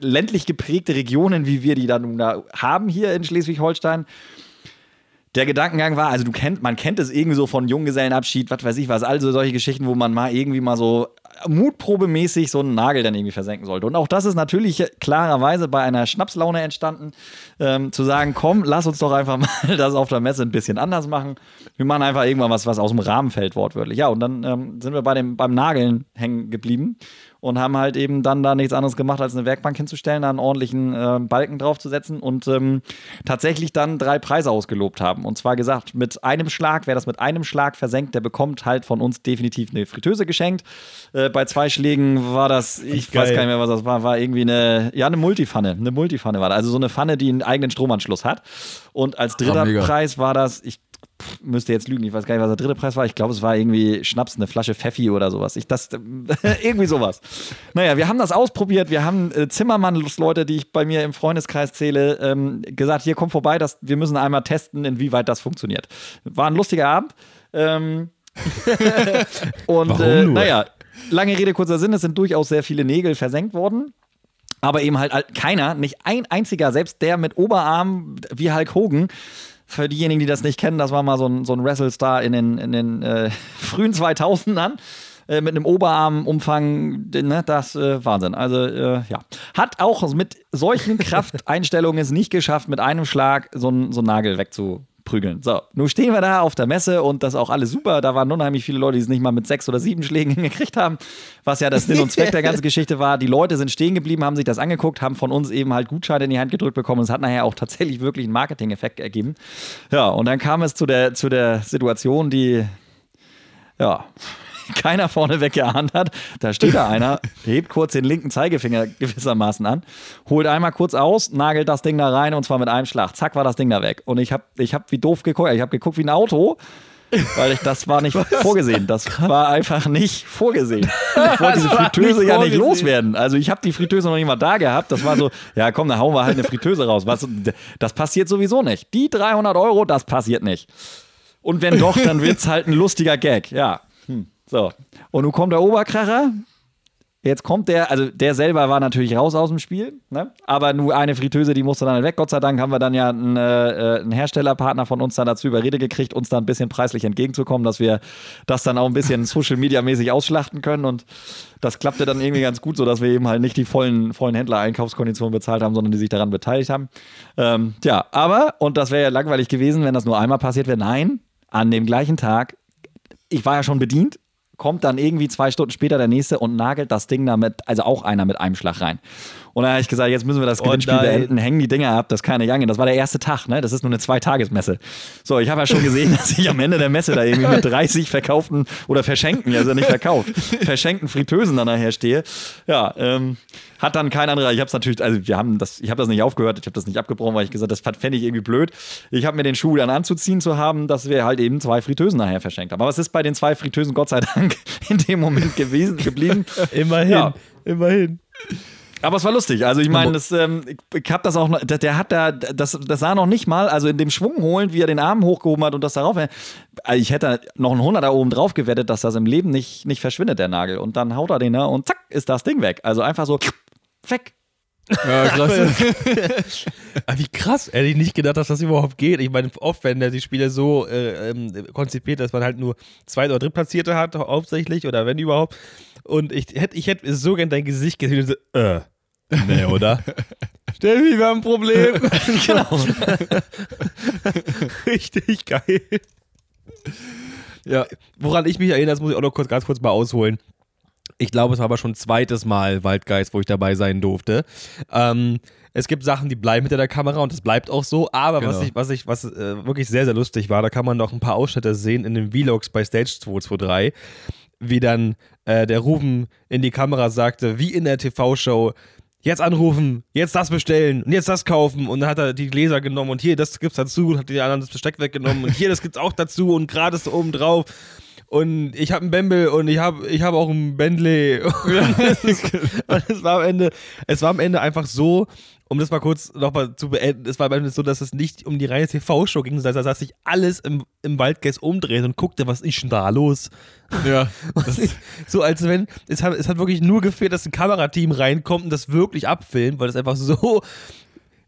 ländlich geprägte Regionen, wie wir die dann da haben hier in Schleswig-Holstein, der Gedankengang war, also du kennt, man kennt es irgendwie so von Junggesellenabschied, was weiß ich was, also solche Geschichten, wo man mal irgendwie mal so mutprobemäßig so einen Nagel dann irgendwie versenken sollte. Und auch das ist natürlich klarerweise bei einer Schnapslaune entstanden, ähm, zu sagen, komm, lass uns doch einfach <laughs> mal das auf der Messe ein bisschen anders machen. Wir machen einfach irgendwann was, was aus dem Rahmen fällt, wortwörtlich. Ja, und dann ähm, sind wir bei dem, beim Nageln hängen geblieben und haben halt eben dann da nichts anderes gemacht, als eine Werkbank hinzustellen, da einen ordentlichen äh, Balken draufzusetzen und ähm, tatsächlich dann drei Preise ausgelobt haben. Und zwar gesagt, mit einem Schlag, wer das mit einem Schlag versenkt, der bekommt halt von uns definitiv eine Fritteuse geschenkt. Äh, bei zwei Schlägen war das, ich Geil. weiß gar nicht mehr, was das war, war irgendwie eine, ja, eine Multipfanne. Eine Multipfanne war das. Also so eine Pfanne, die einen eigenen Stromanschluss hat. Und als dritter mega. Preis war das, ich pff, müsste jetzt lügen, ich weiß gar nicht, was der dritte Preis war. Ich glaube, es war irgendwie Schnaps, eine Flasche Pfeffi oder sowas. Ich, das, <laughs> irgendwie sowas. Naja, wir haben das ausprobiert. Wir haben äh, Zimmermann-Leute, die ich bei mir im Freundeskreis zähle, ähm, gesagt: Hier, komm vorbei, das, wir müssen einmal testen, inwieweit das funktioniert. War ein lustiger Abend. Ähm, <laughs> und äh, naja, lange Rede, kurzer Sinn, es sind durchaus sehr viele Nägel versenkt worden. Aber eben halt keiner, nicht ein einziger, selbst der mit Oberarm wie Hulk Hogan, für diejenigen, die das nicht kennen, das war mal so ein, so ein Wrestle-Star in den, in den äh, <laughs> frühen 2000ern. äh, Mit einem Oberarmumfang, ne, das äh, Wahnsinn. Also, äh, ja. Hat auch mit solchen <laughs> Krafteinstellungen es nicht geschafft, mit einem Schlag so einen so Nagel wegzuputzen. Prügeln. So, nun stehen wir da auf der Messe und das auch alles super. Da waren unheimlich viele Leute, die es nicht mal mit sechs oder sieben Schlägen <laughs> hingekriegt haben, was ja das Sinn und Zweck der ganzen Geschichte war. Die Leute sind stehen geblieben, haben sich das angeguckt, haben von uns eben halt Gutscheine in die Hand gedrückt bekommen und es hat nachher auch tatsächlich wirklich einen Marketing-Effekt ergeben. Ja, und dann kam es zu der, zu der Situation, die, ja, keiner vorneweg geahnt hat. Da steht da einer, hebt kurz den linken Zeigefinger gewissermaßen an, holt einmal kurz aus, nagelt das Ding da rein und zwar mit einem Schlag. Zack, war das Ding da weg. Und ich habe ich hab wie doof geguckt. Ich habe geguckt wie ein Auto. Weil ich, das war nicht <laughs> vorgesehen. Das war einfach nicht vorgesehen. <laughs> Ich wollte diese Fritteuse ja nicht loswerden. Also ich habe die Fritteuse noch nicht mal da gehabt. Das war so, ja komm, dann hauen wir halt eine Fritteuse raus. Was, das passiert sowieso nicht. Die 300 Euro, das passiert nicht. Und wenn doch, dann wird es halt ein lustiger Gag. Ja. So. Und nun kommt der Oberkracher. Jetzt kommt der, also der selber war natürlich raus aus dem Spiel, ne? aber nur eine Fritteuse, die musste dann weg. Gott sei Dank haben wir dann ja einen, äh, einen Herstellerpartner von uns dann dazu überredet gekriegt, uns da ein bisschen preislich entgegenzukommen, dass wir das dann auch ein bisschen <laughs> Social Media mäßig ausschlachten können. Und das klappte dann irgendwie ganz gut, sodass wir eben halt nicht die vollen, vollen Händler-Einkaufskonditionen bezahlt haben, sondern die sich daran beteiligt haben. Ähm, ja, aber, und das wäre ja langweilig gewesen, wenn das nur einmal passiert wäre, nein, an dem gleichen Tag, ich war ja schon bedient, kommt dann irgendwie zwei Stunden später der nächste und nagelt das Ding damit, also auch einer mit einem Schlag rein. Und dann habe ich gesagt, jetzt müssen wir das Gewinnspiel oh beenden, hängen die Dinger ab, das kann nicht angehen. Das war der erste Tag, ne? Das ist nur eine Zweitagesmesse. So, ich habe ja schon gesehen, <laughs> dass ich am Ende der Messe da irgendwie mit 30 verkauften oder verschenkten, also nicht verkauft, verschenkten Fritteusen dann nachher stehe. Ja, ähm, hat dann kein anderer, ich habe es natürlich, also wir haben das, ich habe das nicht aufgehört, ich habe das nicht abgebrochen, weil ich gesagt das fände ich irgendwie blöd. Ich habe mir den Schuh dann anzuziehen zu haben, dass wir halt eben zwei Fritteusen nachher verschenkt haben. Aber es ist bei den zwei Fritteusen Gott sei Dank in dem Moment gewesen, geblieben. <laughs> immerhin, ja. immerhin. Aber es war lustig. Also ich meine, ähm, ich habe das auch, noch, der, der, hat da, das, das sah noch nicht mal, also in dem Schwung holen, wie er den Arm hochgehoben hat und das darauf. Also ich hätte noch einen 100 da oben drauf gewettet, dass das im Leben nicht, nicht verschwindet, der Nagel. Und dann haut er den da und zack, ist das Ding weg. Also einfach so weg. Ja, <laughs> krass. Aber wie krass, hätte ich nicht gedacht, dass das überhaupt geht. Ich meine, oft ja die Spiele so äh, ähm, konzipiert, dass man halt nur zwei oder drittplatzierte hat, hauptsächlich, oder wenn überhaupt. Und ich hätte ich hätt so gern dein Gesicht gesehen und so, äh, nee, oder? <laughs> Mich, wir haben ein Problem. <laughs> genau. Richtig geil. Ja, woran ich mich erinnere, das muss ich auch noch kurz, ganz kurz mal ausholen. Ich glaube, es war aber schon zweites Mal Waldgeist, wo ich dabei sein durfte. Ähm, es gibt Sachen, die bleiben hinter der Kamera und das bleibt auch so. Aber genau. was ich, was ich, was äh, wirklich sehr, sehr lustig war, da kann man noch ein paar Ausschnitte sehen in den Vlogs bei Stage 223, wie dann äh, der Ruben in die Kamera sagte, wie in der TV-Show, jetzt anrufen, jetzt das bestellen und jetzt das kaufen. Und dann hat er die Gläser genommen und hier, das gibt's dazu und hat die anderen das Besteck weggenommen und hier, das gibt's auch dazu und gerade ist oben drauf und ich habe einen Bembel und ich habe ich hab auch einen Bentley. <laughs> und es war am Ende, es war am Ende einfach so, um das mal kurz nochmal zu beenden, es war am Ende so, dass es nicht um die reine TV-Show ging, sondern dass sich alles im, im Waldgeist umdreht und guckte, was ist denn da los? Ja. <laughs> so als wenn, es hat, es hat wirklich nur gefehlt, dass ein Kamerateam reinkommt und das wirklich abfilmt, weil es einfach so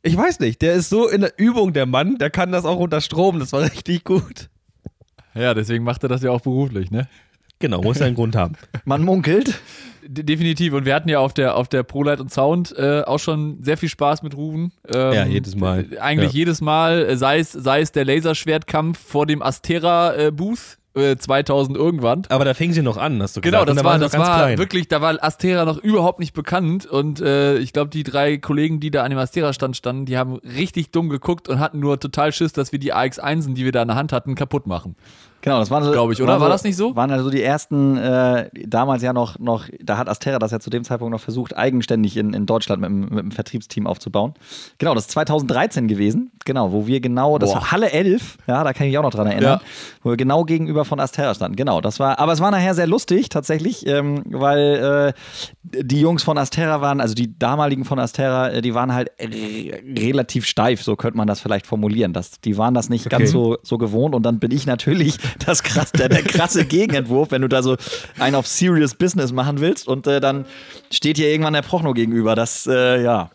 ich weiß nicht, der ist so in der Übung, der Mann, der kann das auch unter Strom, das war richtig gut. Ja, deswegen macht er das ja auch beruflich, ne? Genau, muss ja einen Grund haben. <laughs> Man munkelt. definitiv. Und wir hatten ja auf der, auf der ProLight und Sound äh, auch schon sehr viel Spaß mit Ruben. Ähm, ja, jedes Mal. Eigentlich ja. jedes Mal, äh, sei es, sei es der Laserschwertkampf vor dem Astera-Booth. Äh, 2000 irgendwann. Aber da fing sie noch an, hast du genau, gesagt. Genau, das war, das war klein. wirklich, da war Astera noch überhaupt nicht bekannt und äh, ich glaube, die drei Kollegen, die da an dem Astera-Stand standen, die haben richtig dumm geguckt und hatten nur total Schiss, dass wir die AX1, die wir da in der Hand hatten, kaputt machen. Genau, das waren so, glaube ich, oder? War, war, das nicht so? Waren also die ersten, äh, damals ja noch, noch, da hat Astera das ja zu dem Zeitpunkt noch versucht, eigenständig in, in Deutschland mit, mit einem Vertriebsteam aufzubauen. Genau, das ist 2013 gewesen, genau, wo wir genau, das Boah. war Halle 11, ja, da kann ich mich auch noch dran erinnern, ja. wo wir genau gegenüber von Astera standen. Genau, das war, aber es war nachher sehr lustig tatsächlich, ähm, weil äh, die Jungs von Astera waren, also die damaligen von Astera, äh, die waren halt relativ steif, so könnte man das vielleicht formulieren. Das, die waren das nicht okay. ganz so, so gewohnt und dann bin ich natürlich das krass, der, der krasse Gegenentwurf, wenn du da so einen auf Serious Business machen willst und äh, dann steht hier irgendwann der Prochno gegenüber. Das, äh, ja.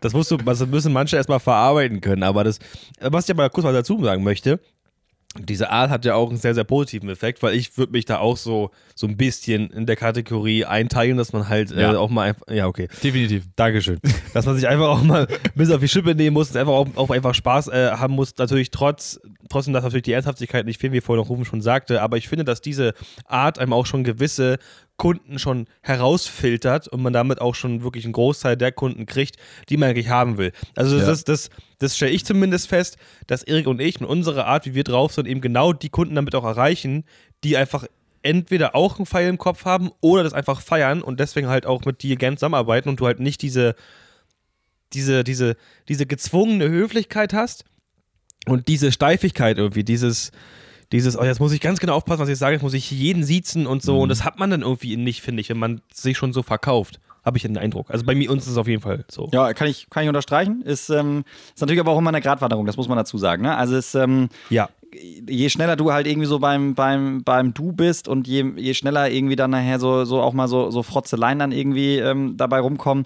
das musst du, das müssen manche erstmal verarbeiten können. Aber das, was ich aber kurz mal dazu sagen möchte, diese Art hat ja auch einen sehr, sehr positiven Effekt, weil ich würde mich da auch so, so ein bisschen in der Kategorie einteilen, dass man halt Ja. äh, auch mal einfach, ja, okay. Definitiv. Dankeschön. <laughs> Dass man sich einfach auch mal bis auf die Schippe nehmen muss und einfach auch, auch einfach Spaß äh, haben muss. Natürlich trotz, trotzdem, dass natürlich die Ernsthaftigkeit nicht fehlen, wie vorhin auch Rufen schon sagte. Aber ich finde, dass diese Art einem auch schon gewisse Kunden schon herausfiltert und man damit auch schon wirklich einen Großteil der Kunden kriegt, die man eigentlich haben will. Also Ja. das, das, das stelle ich zumindest fest, dass Erik und ich mit unserer Art, wie wir drauf sind, eben genau die Kunden damit auch erreichen, die einfach entweder auch einen Pfeil im Kopf haben oder das einfach feiern und deswegen halt auch mit dir gern zusammenarbeiten und du halt nicht diese, diese, diese, diese gezwungene Höflichkeit hast und diese Steifigkeit irgendwie, dieses, dieses, oh, jetzt muss ich ganz genau aufpassen, was ich sage, jetzt muss ich jeden siezen und so. Und das hat man dann irgendwie nicht, finde ich, wenn man sich schon so verkauft. Habe ich den Eindruck. Also bei mir uns ist es auf jeden Fall so. Ja, kann ich, kann ich unterstreichen. Ist, ähm, ist natürlich aber auch immer eine Gratwanderung, das muss man dazu sagen. Ne? Also es, ähm, Ja. Je schneller du halt irgendwie so beim, beim, beim Du bist und je, je schneller irgendwie dann nachher so, so auch mal so, so Frotzeleien dann irgendwie ähm, dabei rumkommen,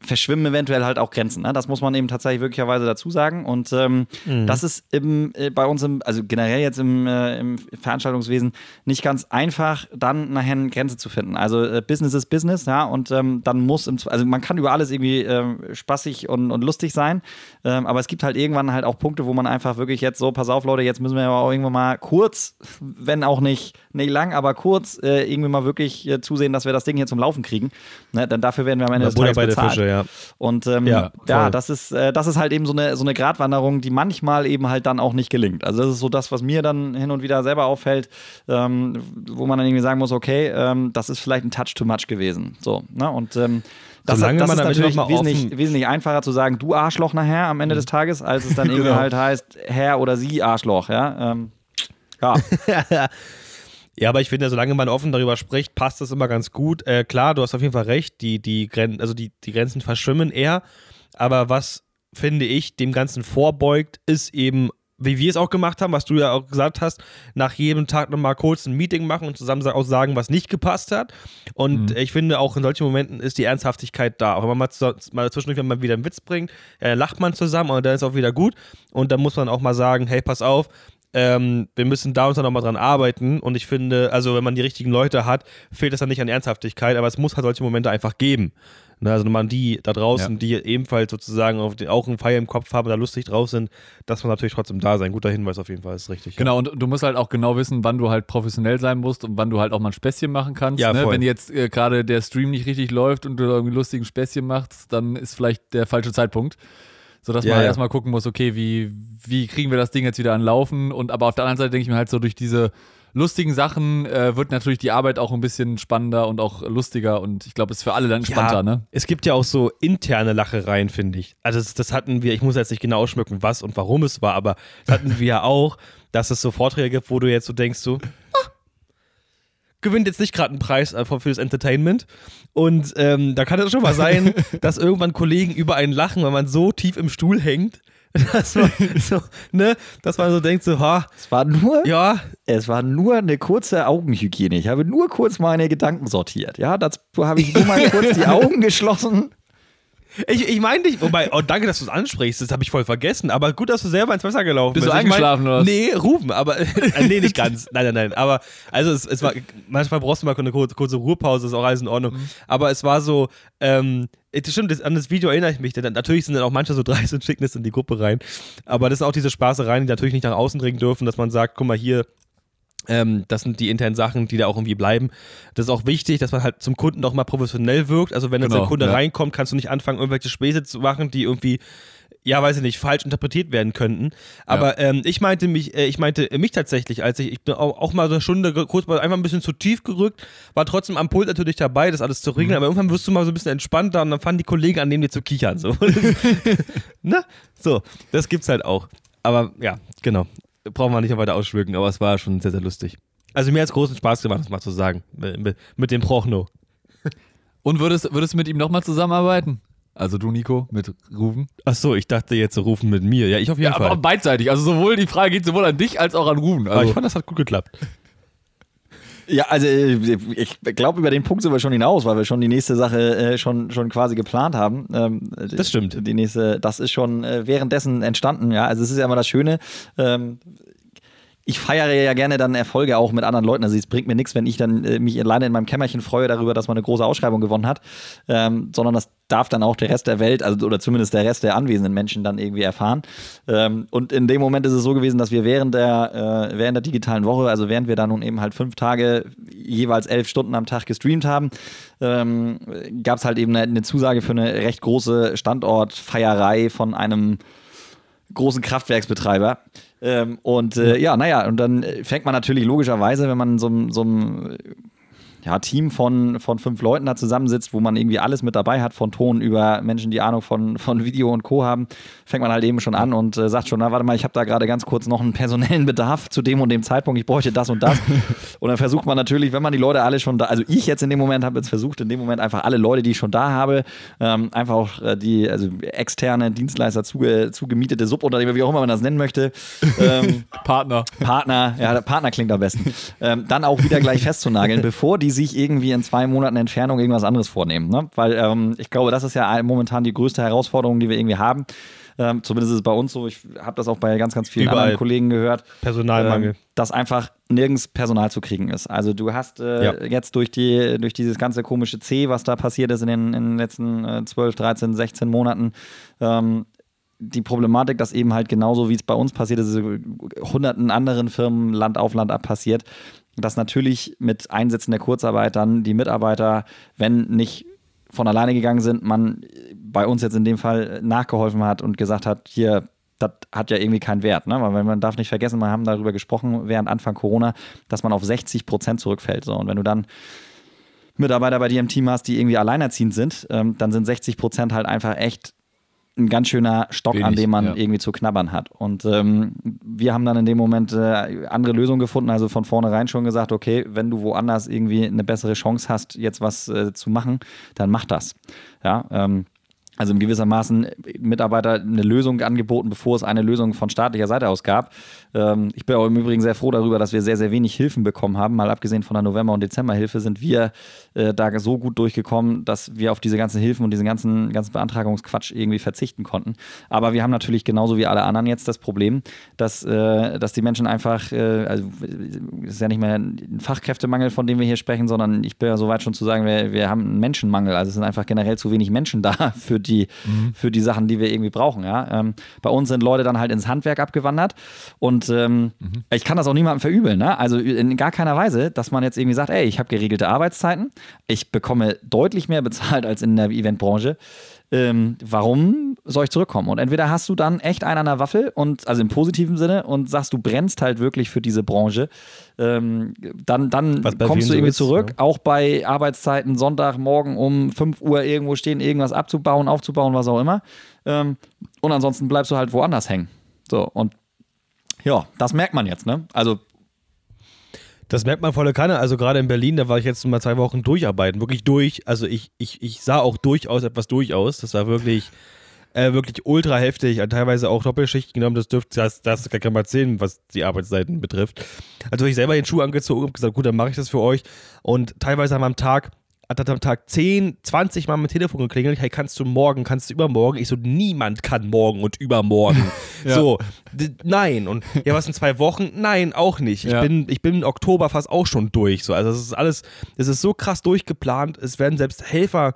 verschwimmen eventuell halt auch Grenzen. Ne? Das muss man eben tatsächlich wirklicherweise dazu sagen. Und ähm, das ist im, äh, bei uns, im, also generell jetzt im, äh, im Veranstaltungswesen, nicht ganz einfach, dann nachher eine Grenze zu finden. Also äh, Business ist Business, ja, und ähm, dann muss, im, also man kann über alles irgendwie ähm, spaßig und, und lustig sein, ähm, aber es gibt halt irgendwann halt auch Punkte, wo man einfach wirklich jetzt so, pass auf Leute, jetzt müssen wir aber auch irgendwann mal kurz, wenn auch nicht, nicht lang, aber kurz äh, irgendwie mal wirklich äh, zusehen, dass wir das Ding hier zum Laufen kriegen. Ne? Denn dafür werden wir am Ende des Butter Tages bei der bezahlt. Fische, ja. Und ähm, Ja, ja, das ist, äh, das ist halt eben so eine, so eine Gratwanderung, die manchmal eben halt dann auch nicht gelingt. Also das ist so das, was mir dann hin und wieder selber auffällt, ähm, wo man dann irgendwie sagen muss, okay, ähm, das ist vielleicht ein Touch too much gewesen. So, ne? Und ähm, das, Solange das man ist natürlich wesentlich, wesentlich einfacher zu sagen, du Arschloch nachher am Ende des Tages, als es dann <laughs> irgendwie Genau. halt heißt, Herr oder Sie Arschloch, ja. Ähm, ja, <laughs> Ja, aber ich finde, solange man offen darüber spricht, passt das immer ganz gut. Äh, klar, du hast auf jeden Fall recht, die, die, Gren also die, die Grenzen verschwimmen eher. Aber was, finde ich, dem Ganzen vorbeugt, ist eben, wie wir es auch gemacht haben, was du ja auch gesagt hast, nach jedem Tag nochmal kurz ein Meeting machen und zusammen sa- auch sagen, was nicht gepasst hat. Und ich finde, auch in solchen Momenten ist die Ernsthaftigkeit da. Auch wenn man mal, zu, mal zwischendurch, wenn man wieder einen Witz bringt, äh, lacht man zusammen und dann ist auch wieder gut. Und dann muss man auch mal sagen, hey, pass auf, ähm, wir müssen da uns dann nochmal dran arbeiten. Und ich finde, also wenn man die richtigen Leute hat, fehlt es dann nicht an Ernsthaftigkeit, aber es muss halt solche Momente einfach geben. Ne, also wenn man die da draußen, Ja. die ebenfalls sozusagen auf auch einen Feier im Kopf haben, da lustig drauf sind, dass man natürlich trotzdem da sein. Guter Hinweis auf jeden Fall, ist richtig. Genau, und du musst halt auch genau wissen, wann du halt professionell sein musst und wann du halt auch mal ein Späßchen machen kannst. Ja, ne? Wenn jetzt äh, gerade der Stream nicht richtig läuft und du irgendwie lustigen Späßchen machst, dann ist vielleicht der falsche Zeitpunkt. Sodass Ja, man ja. erstmal gucken muss, okay, wie, wie kriegen wir das Ding jetzt wieder an Laufen? Und aber auf der anderen Seite denke ich mir halt so, durch diese lustigen Sachen äh, wird natürlich die Arbeit auch ein bisschen spannender und auch lustiger und ich glaube, es ist für alle dann entspannter, ja, ne? Es gibt ja auch so interne Lachereien, finde ich. Also das, das hatten wir, ich muss jetzt nicht genau ausschmücken, was und warum es war, aber das hatten wir ja auch, dass es so Vorträge gibt, wo du jetzt so denkst, so, gewinnt jetzt nicht gerade einen Preis äh, für das Entertainment. Und ähm, da kann es schon mal sein, <laughs> dass irgendwann Kollegen über einen lachen, weil man so tief im Stuhl hängt, <laughs> dass man so, ne, dass man so denkt, so, ha, es war nur, ja, es war nur eine kurze Augenhygiene. Ich habe nur kurz meine Gedanken sortiert. Ja, dazu habe ich nur mal kurz die <laughs> Augen geschlossen. Ich, ich meine dich, wobei, oh, danke, dass du es ansprichst, das habe ich voll vergessen, aber gut, dass du selber ins Wasser gelaufen Bist bist. du Ich mein- eingeschlafen, oder was? Nee, Rufen, aber, <laughs> äh, nee, nicht ganz, nein, nein, nein, aber, also es, es war, manchmal brauchst du mal eine kurze, kurze Ruhepause, ist auch alles in Ordnung, Mhm. aber es war so, ähm, das stimmt, das, an das Video erinnere ich mich, denn natürlich sind dann auch manche so <laughs> dreist und schicken das in die Gruppe rein, aber das sind auch diese Spaßereien, die natürlich nicht nach außen dringen dürfen, dass man sagt, guck mal hier, ähm, das sind die internen Sachen, die da auch irgendwie bleiben. Das ist auch wichtig, dass man halt zum Kunden auch mal professionell wirkt. Also wenn jetzt Genau, ein Kunde ja. reinkommt, kannst du nicht anfangen, irgendwelche Späße zu machen, die irgendwie, ja, weiß ich nicht, falsch interpretiert werden könnten. Aber ähm, ich meinte mich, äh, ich meinte mich tatsächlich, als ich, ich bin auch, auch mal so eine Stunde kurz mal einfach ein bisschen zu tief gerückt, war trotzdem am Pult natürlich dabei, das alles zu regeln, aber irgendwann wirst du mal so ein bisschen entspannter und dann fanden die Kollegen an, neben dir zu kichern. So. <laughs> ne? So, das gibt's halt auch. Aber ja, genau. Brauchen wir nicht noch weiter ausschmücken, aber es war schon sehr, sehr lustig. Also mir hat es großen Spaß gemacht, das mal zu sagen. Mit, mit, dem Prochno. <laughs> Und würdest, würdest du mit ihm nochmal zusammenarbeiten? Also du, Nico, mit Rufen? Ach so, ich dachte jetzt rufen mit mir. Ja, ich auf jeden Ja, Fall. aber beidseitig. Also sowohl die Frage geht sowohl an dich als auch an Rufen. aber ich Also, fand, das hat gut geklappt. Ja, also äh, ich glaube, über den Punkt sind wir schon hinaus, weil wir schon die nächste Sache äh, schon, schon quasi geplant haben. Ähm, Das stimmt. Die nächste, das ist schon äh, währenddessen entstanden, ja. Also es ist ja immer das Schöne. Ähm, ich feiere ja gerne dann Erfolge auch mit anderen Leuten. Also es bringt mir nichts, wenn ich dann äh, mich alleine in meinem Kämmerchen freue darüber, dass man eine große Ausschreibung gewonnen hat, ähm, sondern das darf dann auch der Rest der Welt, also oder zumindest der Rest der anwesenden Menschen dann irgendwie erfahren. Ähm, und in dem Moment ist es so gewesen, dass wir während der, äh, während der digitalen Woche, also während wir dann nun eben halt fünf Tage jeweils elf Stunden am Tag gestreamt haben, ähm, gab es halt eben eine, eine Zusage für eine recht große Standortfeierei von einem großen Kraftwerksbetreiber. Ähm, und äh, ja, naja, und dann fängt man natürlich logischerweise, wenn man so, so einem ja, Team von, von fünf Leuten da zusammensitzt, wo man irgendwie alles mit dabei hat, von Ton über Menschen, die Ahnung von, von Video und Co. haben, fängt man halt eben schon an und äh, sagt schon, na warte mal, ich habe da gerade ganz kurz noch einen personellen Bedarf zu dem und dem Zeitpunkt, ich bräuchte das und das. <laughs> und dann versucht man natürlich, wenn man die Leute alle schon da, also ich jetzt in dem Moment habe jetzt versucht, in dem Moment einfach alle Leute, die ich schon da habe, ähm, einfach auch äh, die, also externe Dienstleister zuge, zugemietete Subunternehmer, wie auch immer man das nennen möchte. Ähm, <laughs> Partner. Partner, ja, Partner klingt am besten. Ähm, dann auch wieder gleich festzunageln, <laughs> bevor die sich irgendwie in zwei Monaten Entfernung irgendwas anderes vornehmen. Ne? Weil ähm, ich glaube, das ist ja momentan die größte Herausforderung, die wir irgendwie haben. Ähm, zumindest ist es bei uns so. Ich habe das auch bei ganz, ganz vielen Überall. anderen Kollegen gehört. Personalmangel. Ähm, dass einfach nirgends Personal zu kriegen ist. Also du hast äh, Ja. jetzt durch, die, durch dieses ganze komische C, was da passiert ist in den, in den letzten äh, 12, 13, 16 Monaten, ähm, die Problematik, dass eben halt genauso wie es bei uns passiert ist, hunderten anderen Firmen Land auf Land ab passiert, dass natürlich mit Einsätzen der Kurzarbeit dann die Mitarbeiter, wenn nicht von alleine gegangen sind, man bei uns jetzt in dem Fall nachgeholfen hat und gesagt hat, hier, das hat ja irgendwie keinen Wert, ne? Weil man darf nicht vergessen, wir haben darüber gesprochen während Anfang Corona, dass man auf 60 Prozent zurückfällt. So. Und wenn du dann Mitarbeiter bei dir im Team hast, die irgendwie alleinerziehend sind, ähm, dann sind 60 Prozent halt einfach echt ein ganz schöner Stock, an Wenig, dem man ja. irgendwie zu knabbern hat. Und ähm, wir haben dann in dem Moment äh, andere Lösungen gefunden, also von vornherein schon gesagt, okay, wenn du woanders irgendwie eine bessere Chance hast, jetzt was äh, zu machen, dann mach das. Ja, ähm, also in gewissermaßen Mitarbeiter eine Lösung angeboten, bevor es eine Lösung von staatlicher Seite aus gab. Ähm, ich bin auch im Übrigen sehr froh darüber, dass wir sehr, sehr wenig Hilfen bekommen haben. Mal abgesehen von der November- und Dezemberhilfe sind wir äh, da so gut durchgekommen, dass wir auf diese ganzen Hilfen und diesen ganzen, ganzen Beantragungsquatsch irgendwie verzichten konnten. Aber wir haben natürlich genauso wie alle anderen jetzt das Problem, dass, äh, dass die Menschen einfach, äh, also es ist ja nicht mehr ein Fachkräftemangel, von dem wir hier sprechen, sondern ich bin ja so weit schon zu sagen, wir, wir haben einen Menschenmangel. Also es sind einfach generell zu wenig Menschen <laughs> da für die, für die Sachen, die wir irgendwie brauchen. Ja? Ähm, bei uns sind Leute dann halt ins Handwerk abgewandert und ähm, ich kann das auch niemandem verübeln. Ne? Also in gar keiner Weise, dass man jetzt irgendwie sagt, ey, ich habe geregelte Arbeitszeiten, ich bekomme deutlich mehr bezahlt als in der Eventbranche. Ähm, warum soll ich zurückkommen? Und entweder hast du dann echt einen an der Waffel und also im positiven Sinne und sagst, du brennst halt wirklich für diese Branche, ähm, dann, dann kommst du so irgendwie ist, zurück, ja. auch bei Arbeitszeiten, Sonntagmorgen um 5 Uhr irgendwo stehen, irgendwas abzubauen, aufzubauen, was auch immer. Ähm, und ansonsten bleibst du halt woanders hängen. So, und ja, das merkt man jetzt, ne? Also, Das merkt man volle Kanne. Also gerade in Berlin, da war ich jetzt mal zwei Wochen durcharbeiten. Wirklich durch. Also ich, ich, ich sah auch durchaus etwas durch aus. Das war wirklich, äh, wirklich ultra heftig. Teilweise auch Doppelschicht genommen. Das dürfte, das, das kann man sehen, was die Arbeitszeiten betrifft. Also ich selber den Schuh angezogen und gesagt, gut, dann mache ich das für euch. Und teilweise haben wir am Tag hat am Tag 10, 20 Mal mit Telefon geklingelt, hey, kannst du morgen, kannst du übermorgen? Ich so, niemand kann morgen und übermorgen. <laughs> So, d- nein. Und ja, was in zwei Wochen? Nein, auch nicht. Ich, Ja. bin, ich bin im Oktober fast auch schon durch. So. Also es ist alles, es ist so krass durchgeplant. Es werden selbst Helfer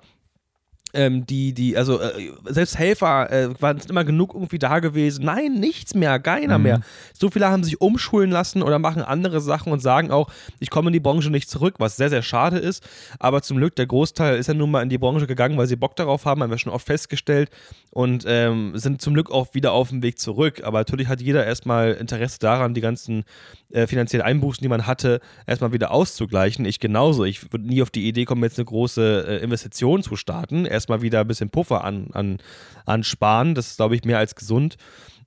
ähm, die, die, also äh, selbst Helfer äh, waren immer genug irgendwie da gewesen. Nein, nichts mehr, keiner Mhm. mehr. So viele haben sich umschulen lassen oder machen andere Sachen und sagen auch, ich komme in die Branche nicht zurück, was sehr, sehr schade ist. Aber zum Glück, der Großteil ist ja nun mal in die Branche gegangen, weil sie Bock darauf haben, haben wir schon oft festgestellt und ähm, sind zum Glück auch wieder auf dem Weg zurück. Aber natürlich hat jeder erstmal Interesse daran, die ganzen äh, finanziellen Einbußen, die man hatte, erstmal wieder auszugleichen. Ich genauso. Ich würde nie auf die Idee kommen, jetzt eine große äh, Investition zu starten. Erstmal wieder ein bisschen Puffer an, an, ansparen. Das ist, glaube ich, mehr als gesund.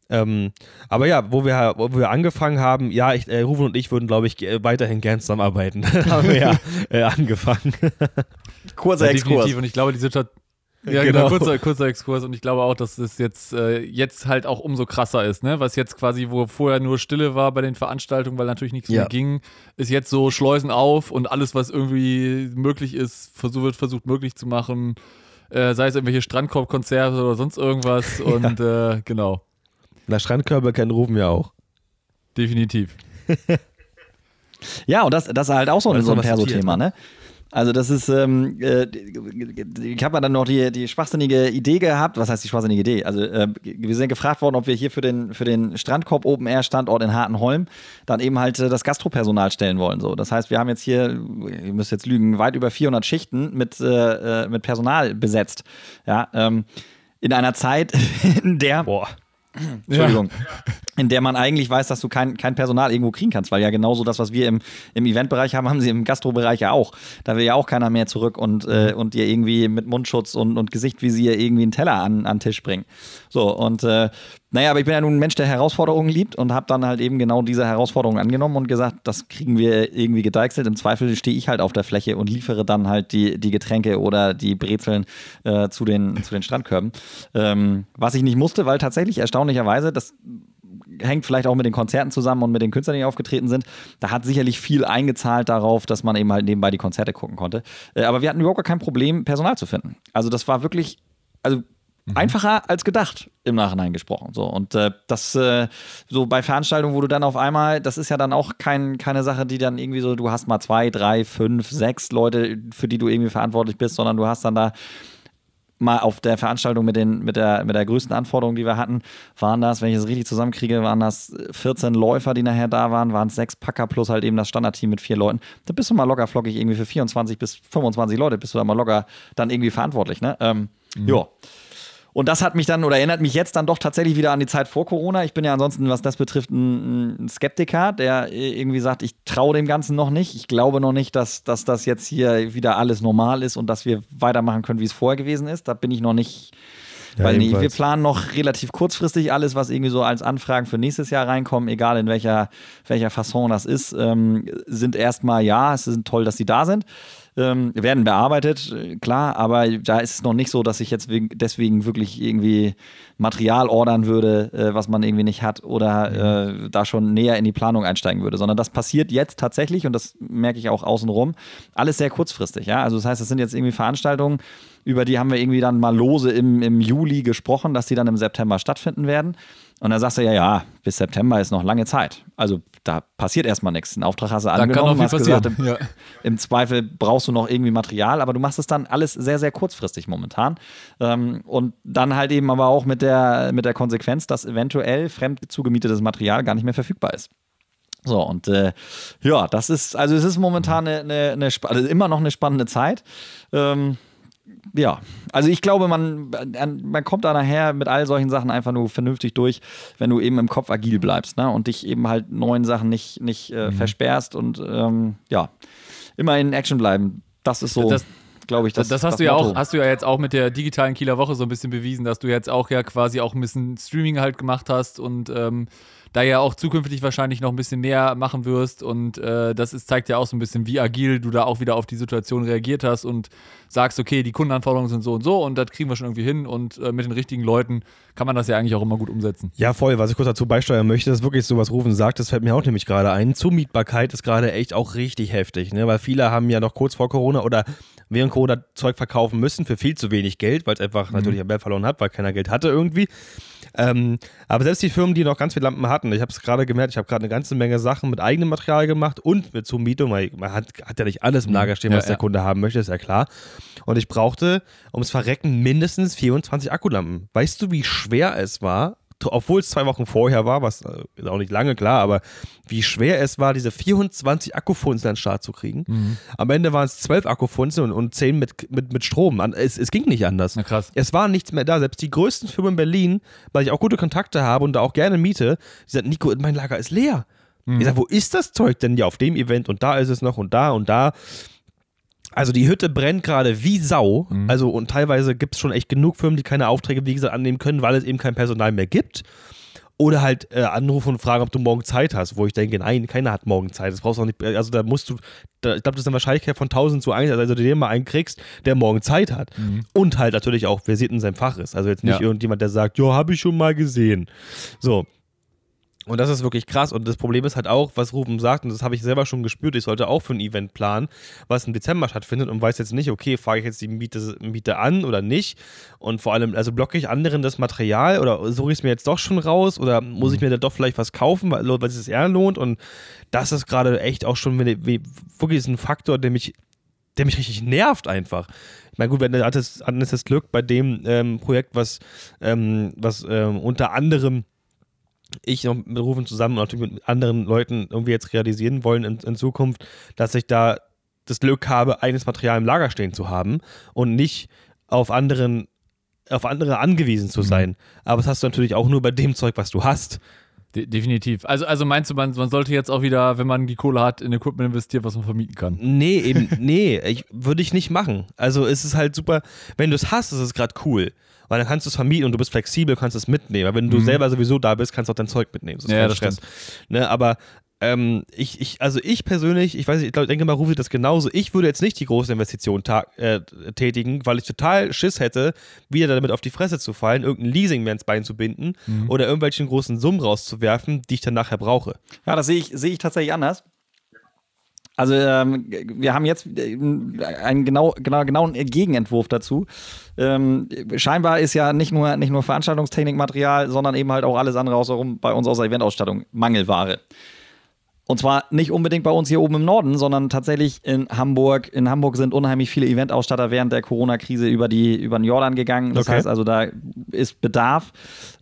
Ähm, aber ja, wo wir, wo wir angefangen haben, ja, ich, äh, Rufen und ich würden, glaube ich, ge- weiterhin gern zusammenarbeiten. <laughs> haben wir ja äh, angefangen. <laughs> kurzer Ja, Exkurs. Und ich glaube, die Situation. Ja, Genau. genau, kurzer, kurzer Exkurs. Und ich glaube auch, dass es jetzt, äh, jetzt halt auch umso krasser ist, ne? Was jetzt quasi, wo vorher nur Stille war bei den Veranstaltungen, weil natürlich nichts Ja. mehr ging, ist jetzt so Schleusen auf und alles, was irgendwie möglich ist, versuch, wird versucht möglich zu machen. Äh, sei es irgendwelche Strandkorbkonzerte oder sonst irgendwas. <laughs> Und äh, genau, Na, Strandkörper kennen Rufen ja auch. definitiv. <laughs> Ja, und das, das ist halt auch so, ist so ein Perso-Thema, zitiert, ne? Also das ist, ähm, äh, ich habe dann noch die, die schwachsinnige Idee gehabt, was heißt die schwachsinnige Idee? Also äh, wir sind gefragt worden, ob wir hier für den, für den Strandkorb Open Air Standort in Hartenholm dann eben halt äh, das Gastropersonal stellen wollen. So. Das heißt, wir haben jetzt hier, ihr müsst jetzt lügen, weit über 400 Schichten mit, äh, äh, mit Personal besetzt. Ja, ähm, in einer Zeit, <laughs> in der Boah. <clears throat> Entschuldigung. <laughs> In der man eigentlich weiß, dass du kein, kein Personal irgendwo kriegen kannst, weil ja genauso das, was wir im, im Eventbereich haben, haben sie im Gastrobereich ja auch. Da will ja auch keiner mehr zurück und, äh, und dir irgendwie mit Mundschutz und, und Gesichtvisier irgendwie einen Teller an, an den Tisch bringen. So, und äh, naja, aber ich bin ja nun ein Mensch, der Herausforderungen liebt und habe dann halt eben genau diese Herausforderungen angenommen und gesagt, das kriegen wir irgendwie gedeichselt. Im Zweifel stehe ich halt auf der Fläche und liefere dann halt die, die Getränke oder die Brezeln äh, zu, den, zu den Strandkörben. Ähm, was ich nicht musste, weil tatsächlich erstaunlicherweise, das hängt vielleicht auch mit den Konzerten zusammen und mit den Künstlern, die aufgetreten sind. Da hat sicherlich viel eingezahlt darauf, dass man eben halt nebenbei die Konzerte gucken konnte. Äh, aber wir hatten überhaupt kein Problem, Personal zu finden. Also das war wirklich, also einfacher als gedacht im Nachhinein gesprochen. So und äh, das äh, so bei Veranstaltungen, wo du dann auf einmal, das ist ja dann auch kein, keine Sache, die dann irgendwie so, du hast mal zwei, drei, fünf, sechs Leute, für die du irgendwie verantwortlich bist, sondern du hast dann da mal auf der Veranstaltung mit, den, mit, der, mit der größten Anforderung, die wir hatten, waren das, wenn ich es richtig zusammenkriege, waren das 14 Läufer, die nachher da waren, waren es sechs Packer plus halt eben das Standardteam mit vier Leuten. Da bist du mal locker flockig irgendwie für 24 bis 25 Leute, bist du da mal locker dann irgendwie verantwortlich, ne? Ähm, Ja. Und das hat mich dann oder erinnert mich jetzt dann doch tatsächlich wieder an die Zeit vor Corona. Ich bin ja ansonsten, was das betrifft, ein, Skeptiker, der irgendwie sagt, ich traue dem Ganzen noch nicht. Ich glaube noch nicht, dass, dass das jetzt hier wieder alles normal ist und dass wir weitermachen können, wie es vorher gewesen ist. Da bin ich noch nicht. Ja, weil nee, wir planen noch relativ kurzfristig alles, was irgendwie so als Anfragen für nächstes Jahr reinkommen, egal in welcher, welcher Fasson das ist, ähm, sind erstmal ja, es ist toll, dass sie da sind ähm, werden bearbeitet, klar, aber da ist es noch nicht so, dass ich jetzt wegen, deswegen wirklich irgendwie Material ordern würde, äh, was man irgendwie nicht hat oder äh, da schon näher in die Planung einsteigen würde, sondern das passiert jetzt tatsächlich und das merke ich auch außenrum, alles sehr kurzfristig, ja, also das heißt, es sind jetzt irgendwie Veranstaltungen, über die haben wir irgendwie dann mal lose im, im Juli gesprochen, dass die dann im September stattfinden werden. Und dann sagst du ja, ja, bis September ist noch lange Zeit. Also da passiert erstmal nichts. Einen Auftrag hast du kann angenommen, noch viel hast gesagt, im, <laughs> Ja. im Zweifel brauchst du noch irgendwie Material, aber du machst es dann alles sehr, sehr kurzfristig momentan. Ähm, und dann halt eben aber auch mit der, mit der Konsequenz, dass eventuell fremd zugemietetes Material gar nicht mehr verfügbar ist. So, und äh, ja, das ist, also es ist momentan eine, eine, eine also immer noch eine spannende Zeit. Ähm, ja, also ich glaube, man, man kommt da nachher mit all solchen Sachen einfach nur vernünftig durch, wenn du eben im Kopf agil bleibst ne? und dich eben halt neuen Sachen nicht, nicht äh, versperrst und ähm, ja, immer in Action bleiben. Das ist so, Das- glaube ich, Das, das das hast das du ja Motto. auch, hast du ja jetzt auch mit der digitalen Kieler Woche so ein bisschen bewiesen, dass du jetzt auch ja quasi auch ein bisschen Streaming halt gemacht hast und ähm, da ja auch zukünftig wahrscheinlich noch ein bisschen mehr machen wirst und äh, das ist, zeigt ja auch so ein bisschen, wie agil du da auch wieder auf die Situation reagiert hast und sagst, okay, die Kundenanforderungen sind so und so und das kriegen wir schon irgendwie hin und äh, mit den richtigen Leuten kann man das ja eigentlich auch immer gut umsetzen. Ja, voll. Was ich kurz dazu beisteuern möchte, ist wirklich so, was Rufen sagt, das fällt mir auch nämlich gerade ein. Zumietbarkeit ist gerade echt auch richtig heftig, ne? weil viele haben ja noch kurz vor Corona oder während Corona Zeug verkaufen müssen für viel zu wenig Geld, weil es einfach natürlich am Wert verloren hat, weil keiner Geld hatte irgendwie. Ähm, aber selbst die Firmen, die noch ganz viele Lampen hatten, ich habe es gerade gemerkt, ich habe gerade eine ganze Menge Sachen mit eigenem Material gemacht und mit Zumietung, weil man hat, hat ja nicht alles im Lager stehen, Ja, was der ja. Kunde haben möchte, ist ja klar. Und ich brauchte ums Verrecken mindestens 24 Akkulampen. Weißt du, wie schwer es war, obwohl es zwei Wochen vorher war, was äh, auch nicht lange klar, aber wie schwer es war, diese 24 Akkufunzeln an den Start zu kriegen. Mhm. Am Ende waren es 12 Akkufunzeln und, und 10 mit, mit, mit Strom. An- Es, es ging nicht anders. Na krass. Es war nichts mehr da. Selbst die größten Firmen in Berlin, weil ich auch gute Kontakte habe und da auch gerne miete, die sagen, Nico, mein Lager ist leer. Mhm. Ich sage, wo ist das Zeug denn? Ja, auf dem Event und da ist es noch und da und da. Also die Hütte brennt gerade wie Sau. Mhm. Also und teilweise gibt es schon echt genug Firmen, die keine Aufträge, wie gesagt, annehmen können, weil es eben kein Personal mehr gibt. Oder halt äh, anrufen und fragen, ob du morgen Zeit hast, wo ich denke, nein, keiner hat morgen Zeit. Das brauchst du auch nicht. Also da musst du, da, ich glaube, das ist eine Wahrscheinlichkeit von 1000 zu 1, also du den mal einen kriegst, der morgen Zeit hat. Und halt natürlich auch versiert in seinem Fach ist. Also jetzt nicht Ja. irgendjemand, der sagt, ja, habe ich schon mal gesehen. So. Und das ist wirklich krass. Und das Problem ist halt auch, was Ruben sagt, und das habe ich selber schon gespürt, ich sollte auch für ein Event planen, was im Dezember stattfindet und weiß jetzt nicht, okay, fahre ich jetzt die Miete, Miete an oder nicht. Und vor allem, also blocke ich anderen das Material oder suche ich es mir jetzt doch schon raus oder muss ich mir da doch vielleicht was kaufen, weil, weil es sich eher lohnt. Und das ist gerade echt auch schon wirklich ein Faktor, der mich, der mich richtig nervt einfach. Ich meine, gut, wenn hattest, hattest das Glück bei dem ähm, Projekt, was, ähm, was ähm, unter anderem ich noch mit Rufen zusammen und natürlich mit anderen Leuten irgendwie jetzt realisieren wollen in, in Zukunft, dass ich da das Glück habe, eigenes Material im Lager stehen zu haben und nicht auf anderen auf andere angewiesen zu mhm. sein. Mhm. Aber das hast du natürlich auch nur bei dem Zeug, was du hast. De definitiv. Also, also meinst du, man, man sollte jetzt auch wieder, wenn man die Kohle hat, in Equipment investieren, was man vermieten kann? Nee, eben, <laughs> nee, ich, würde ich nicht machen. Also es ist halt super, wenn du es hast, ist es gerade cool weil dann kannst du es vermieten und du bist flexibel, kannst es mitnehmen. Weil wenn du mhm. selber sowieso da bist, kannst du auch dein Zeug mitnehmen. Das ist ja, das Stress. Ne, aber ähm, ich, ich, also ich persönlich, ich weiß nicht, ich glaub, denke mal, rufe das genauso. Ich würde jetzt nicht die große Investition äh, tätigen, weil ich total Schiss hätte, wieder damit auf die Fresse zu fallen, irgendein Leasing mir ins Bein zu binden mhm. oder irgendwelchen großen Summen rauszuwerfen, die ich dann nachher brauche. Ja, das sehe ich, seh ich tatsächlich anders. Also ähm, wir haben jetzt äh, einen genau, genau, genauen Gegenentwurf dazu. Ähm, scheinbar ist ja nicht nur, nicht nur Veranstaltungstechnikmaterial, sondern eben halt auch alles andere außenrum bei uns aus der Eventausstattung Mangelware. Und zwar nicht unbedingt bei uns hier oben im Norden, sondern tatsächlich in Hamburg. In Hamburg sind unheimlich viele Eventausstatter während der Corona-Krise über, über den Jordan gegangen. Das okay. heißt also, da ist Bedarf.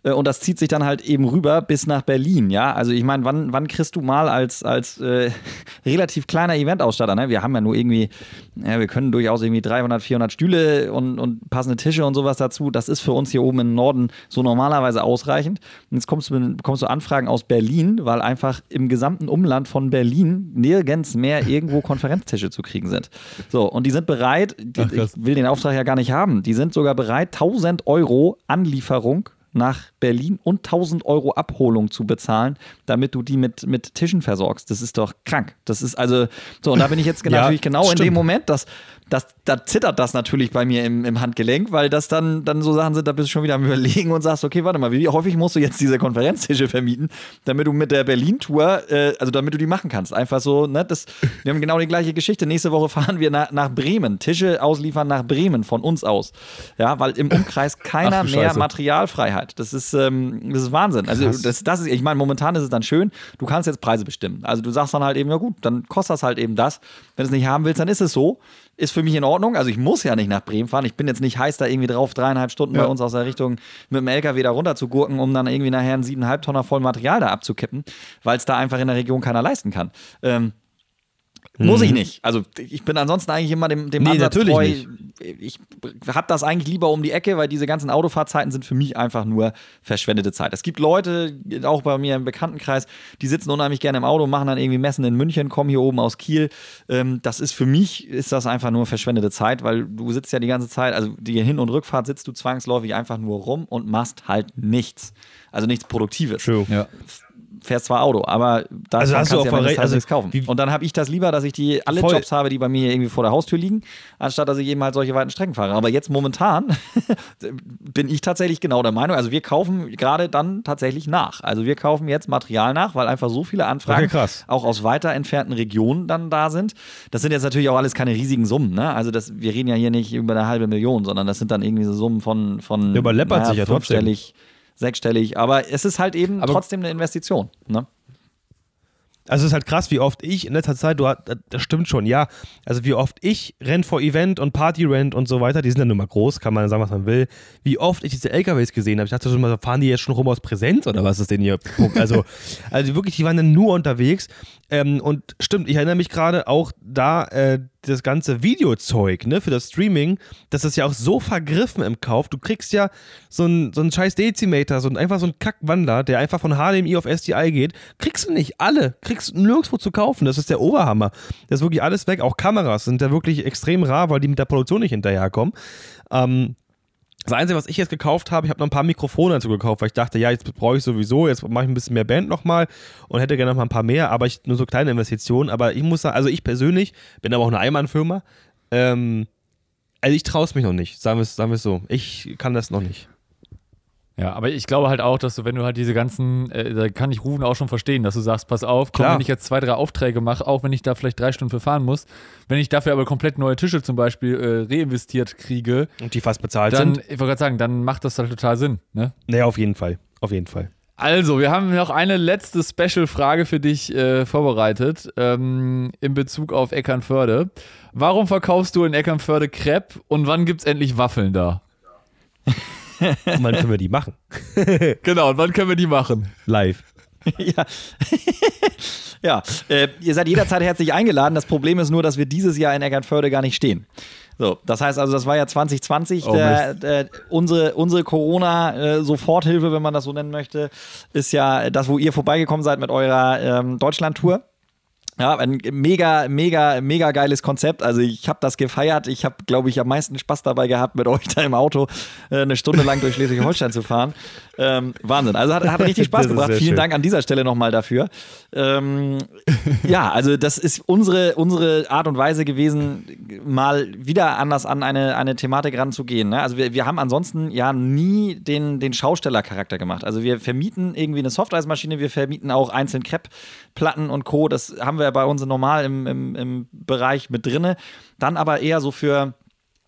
Äh, und das zieht sich dann halt eben rüber bis nach Berlin. Ja, also ich meine, wann, wann kriegst du mal als, als äh, <laughs> relativ kleiner Eventausstatter, ne? Wir haben ja nur irgendwie, ja, wir können durchaus irgendwie 300, 400 Stühle und, und passende Tische und sowas dazu. Das ist für uns hier oben im Norden so normalerweise ausreichend. Und jetzt kommst du, bekommst du Anfragen aus Berlin, weil einfach im gesamten Umland Umland von Berlin nirgends mehr irgendwo Konferenztische zu kriegen sind. So, und die sind bereit, die, Ach, ich will den Auftrag ja gar nicht haben, die sind sogar bereit, 1000 Euro Anlieferung nach Berlin und 1000 Euro Abholung zu bezahlen, damit du die mit, mit Tischen versorgst. Das ist doch krank. Das ist also, so, und da bin ich jetzt <laughs> ja, natürlich genau stimmt. in dem Moment, dass das, da zittert das natürlich bei mir im, im Handgelenk, weil das dann, dann so Sachen sind, da bist du schon wieder am Überlegen und sagst, okay, warte mal, wie häufig musst du jetzt diese Konferenztische vermieten, damit du mit der Berlin-Tour, äh, also damit du die machen kannst. Einfach so, ne, das, wir haben genau die gleiche Geschichte. Nächste Woche fahren wir nach, nach Bremen, Tische ausliefern nach Bremen von uns aus. Ja, weil im Umkreis <laughs> keiner Ach, mehr Materialfreiheit. Das ist, ähm, das ist Wahnsinn. Also, das, das ist, ich meine, momentan ist es dann schön, du kannst jetzt Preise bestimmen. Also, du sagst dann halt eben, ja gut, dann kostet das halt eben das. Wenn du es nicht haben willst, dann ist es so ist für mich in Ordnung. Also ich muss ja nicht nach Bremen fahren. Ich bin jetzt nicht heiß da irgendwie drauf, dreieinhalb Stunden ja. bei uns aus der Richtung mit dem LKW da runter zu gurken, um dann irgendwie nachher einen siebeneinhalb Tonner voll Material da abzukippen, weil es da einfach in der Region keiner leisten kann. Ähm, muss ich mhm. nicht. Also ich bin ansonsten eigentlich immer dem, dem nee, Ansatz natürlich treu. Nicht. Ich habe das eigentlich lieber um die Ecke, weil diese ganzen Autofahrzeiten sind für mich einfach nur verschwendete Zeit. Es gibt Leute, auch bei mir im Bekanntenkreis, die sitzen unheimlich gerne im Auto, machen dann irgendwie Messen in München, kommen hier oben aus Kiel. Ähm, das ist für mich, ist das einfach nur verschwendete Zeit, weil du sitzt ja die ganze Zeit, also die Hin- und Rückfahrt sitzt du zwangsläufig einfach nur rum und machst halt nichts. Also nichts Produktives. True. Ja fährst zwar Auto, aber da also hast du auch ja recht, also nichts kaufen. Und dann habe ich das lieber, dass ich die alle voll. Jobs habe, die bei mir irgendwie vor der Haustür liegen, anstatt dass ich eben halt solche weiten Strecken fahre. Aber jetzt momentan <laughs> bin ich tatsächlich genau der Meinung, also wir kaufen gerade dann tatsächlich nach. Also wir kaufen jetzt Material nach, weil einfach so viele Anfragen okay, auch aus weiter entfernten Regionen dann da sind. Das sind jetzt natürlich auch alles keine riesigen Summen, ne? Also das, wir reden ja hier nicht über eine halbe Million, sondern das sind dann irgendwie so Summen von, von überleppert naja, sich ja trotzdem sechsstellig. Aber es ist halt eben aber trotzdem eine Investition. Ne? Also es ist halt krass, wie oft ich in letzter Zeit, du, das stimmt schon, ja. Also wie oft ich Rent vor Event und Party Rent und so weiter, die sind ja nun mal groß, kann man sagen, was man will. Wie oft ich diese LKWs gesehen habe. Ich dachte schon mal, fahren die jetzt schon rum aus Präsenz oder was ist denn hier? Also, <laughs> also wirklich, die waren dann nur unterwegs. Ähm, und stimmt, ich erinnere mich gerade auch da, äh, das ganze Videozeug, ne, für das Streaming, das ist ja auch so vergriffen im Kauf. Du kriegst ja so einen so einen scheiß Dezimeter, so ein, einfach so einen Kackwandler, der einfach von HDMI auf SDI geht. Kriegst du nicht alle. Kriegst du nirgendwo zu kaufen. Das ist der Oberhammer. Das ist wirklich alles weg. Auch Kameras sind ja wirklich extrem rar, weil die mit der Produktion nicht hinterherkommen. Ähm, das Einzige, was ich jetzt gekauft habe, ich habe noch ein paar Mikrofone dazu gekauft, weil ich dachte, ja, jetzt brauche ich sowieso, jetzt mache ich ein bisschen mehr Band nochmal und hätte gerne noch mal ein paar mehr, aber ich, nur so kleine Investitionen. Aber ich muss sagen, also ich persönlich bin aber auch eine Einmannfirma. Ähm, also ich traue es mich noch nicht, sagen wir es sagen so. Ich kann das noch nicht. Ja, aber ich glaube halt auch, dass du, wenn du halt diese ganzen, äh, da kann ich Rufen auch schon verstehen, dass du sagst, pass auf, komm, Klar. wenn ich jetzt zwei, drei Aufträge mache, auch wenn ich da vielleicht drei Stunden für fahren muss, wenn ich dafür aber komplett neue Tische zum Beispiel äh, reinvestiert kriege, Und die fast bezahlt dann, sind. ich wollte gerade sagen, dann macht das halt total Sinn, ne? Naja, auf jeden Fall. Auf jeden Fall. Also, wir haben noch eine letzte Special-Frage für dich äh, vorbereitet ähm, in Bezug auf Eckernförde. Warum verkaufst du in Eckernförde Crepe und wann gibt's endlich Waffeln da? <laughs> Und wann können wir die machen? <laughs> Genau, und wann können wir die machen? Live. <laughs> ja. ja, äh, ihr seid jederzeit herzlich eingeladen. Das Problem ist nur, dass wir dieses Jahr in Eckernförde gar nicht stehen. So, das heißt also, das war ja 2020. Oh, der, der, unsere unsere Corona-Soforthilfe, wenn man das so nennen möchte, ist ja das, wo ihr vorbeigekommen seid mit eurer ähm, Deutschland-Tour. Ja, ein mega, mega, mega geiles Konzept. Also ich habe das gefeiert. Ich habe, glaube ich, am meisten Spaß dabei gehabt, mit <laughs> euch da im Auto äh, eine Stunde lang durch Schleswig-Holstein zu fahren. Ähm, Wahnsinn. Also hat, hat <laughs> richtig Spaß gebracht. Vielen schön. Dank an dieser Stelle nochmal dafür. Ähm, <laughs> ja, also das ist unsere, unsere Art und Weise gewesen, mal wieder anders an eine, eine Thematik ranzugehen. Ne? Also wir, wir haben ansonsten ja nie den, den Schaustellercharakter gemacht. Also wir vermieten irgendwie eine Softeismaschine, wir vermieten auch einzeln Crepe-Platten und Co. Das haben wir bei uns normal im, im, im Bereich mit drinne. Dann aber eher so für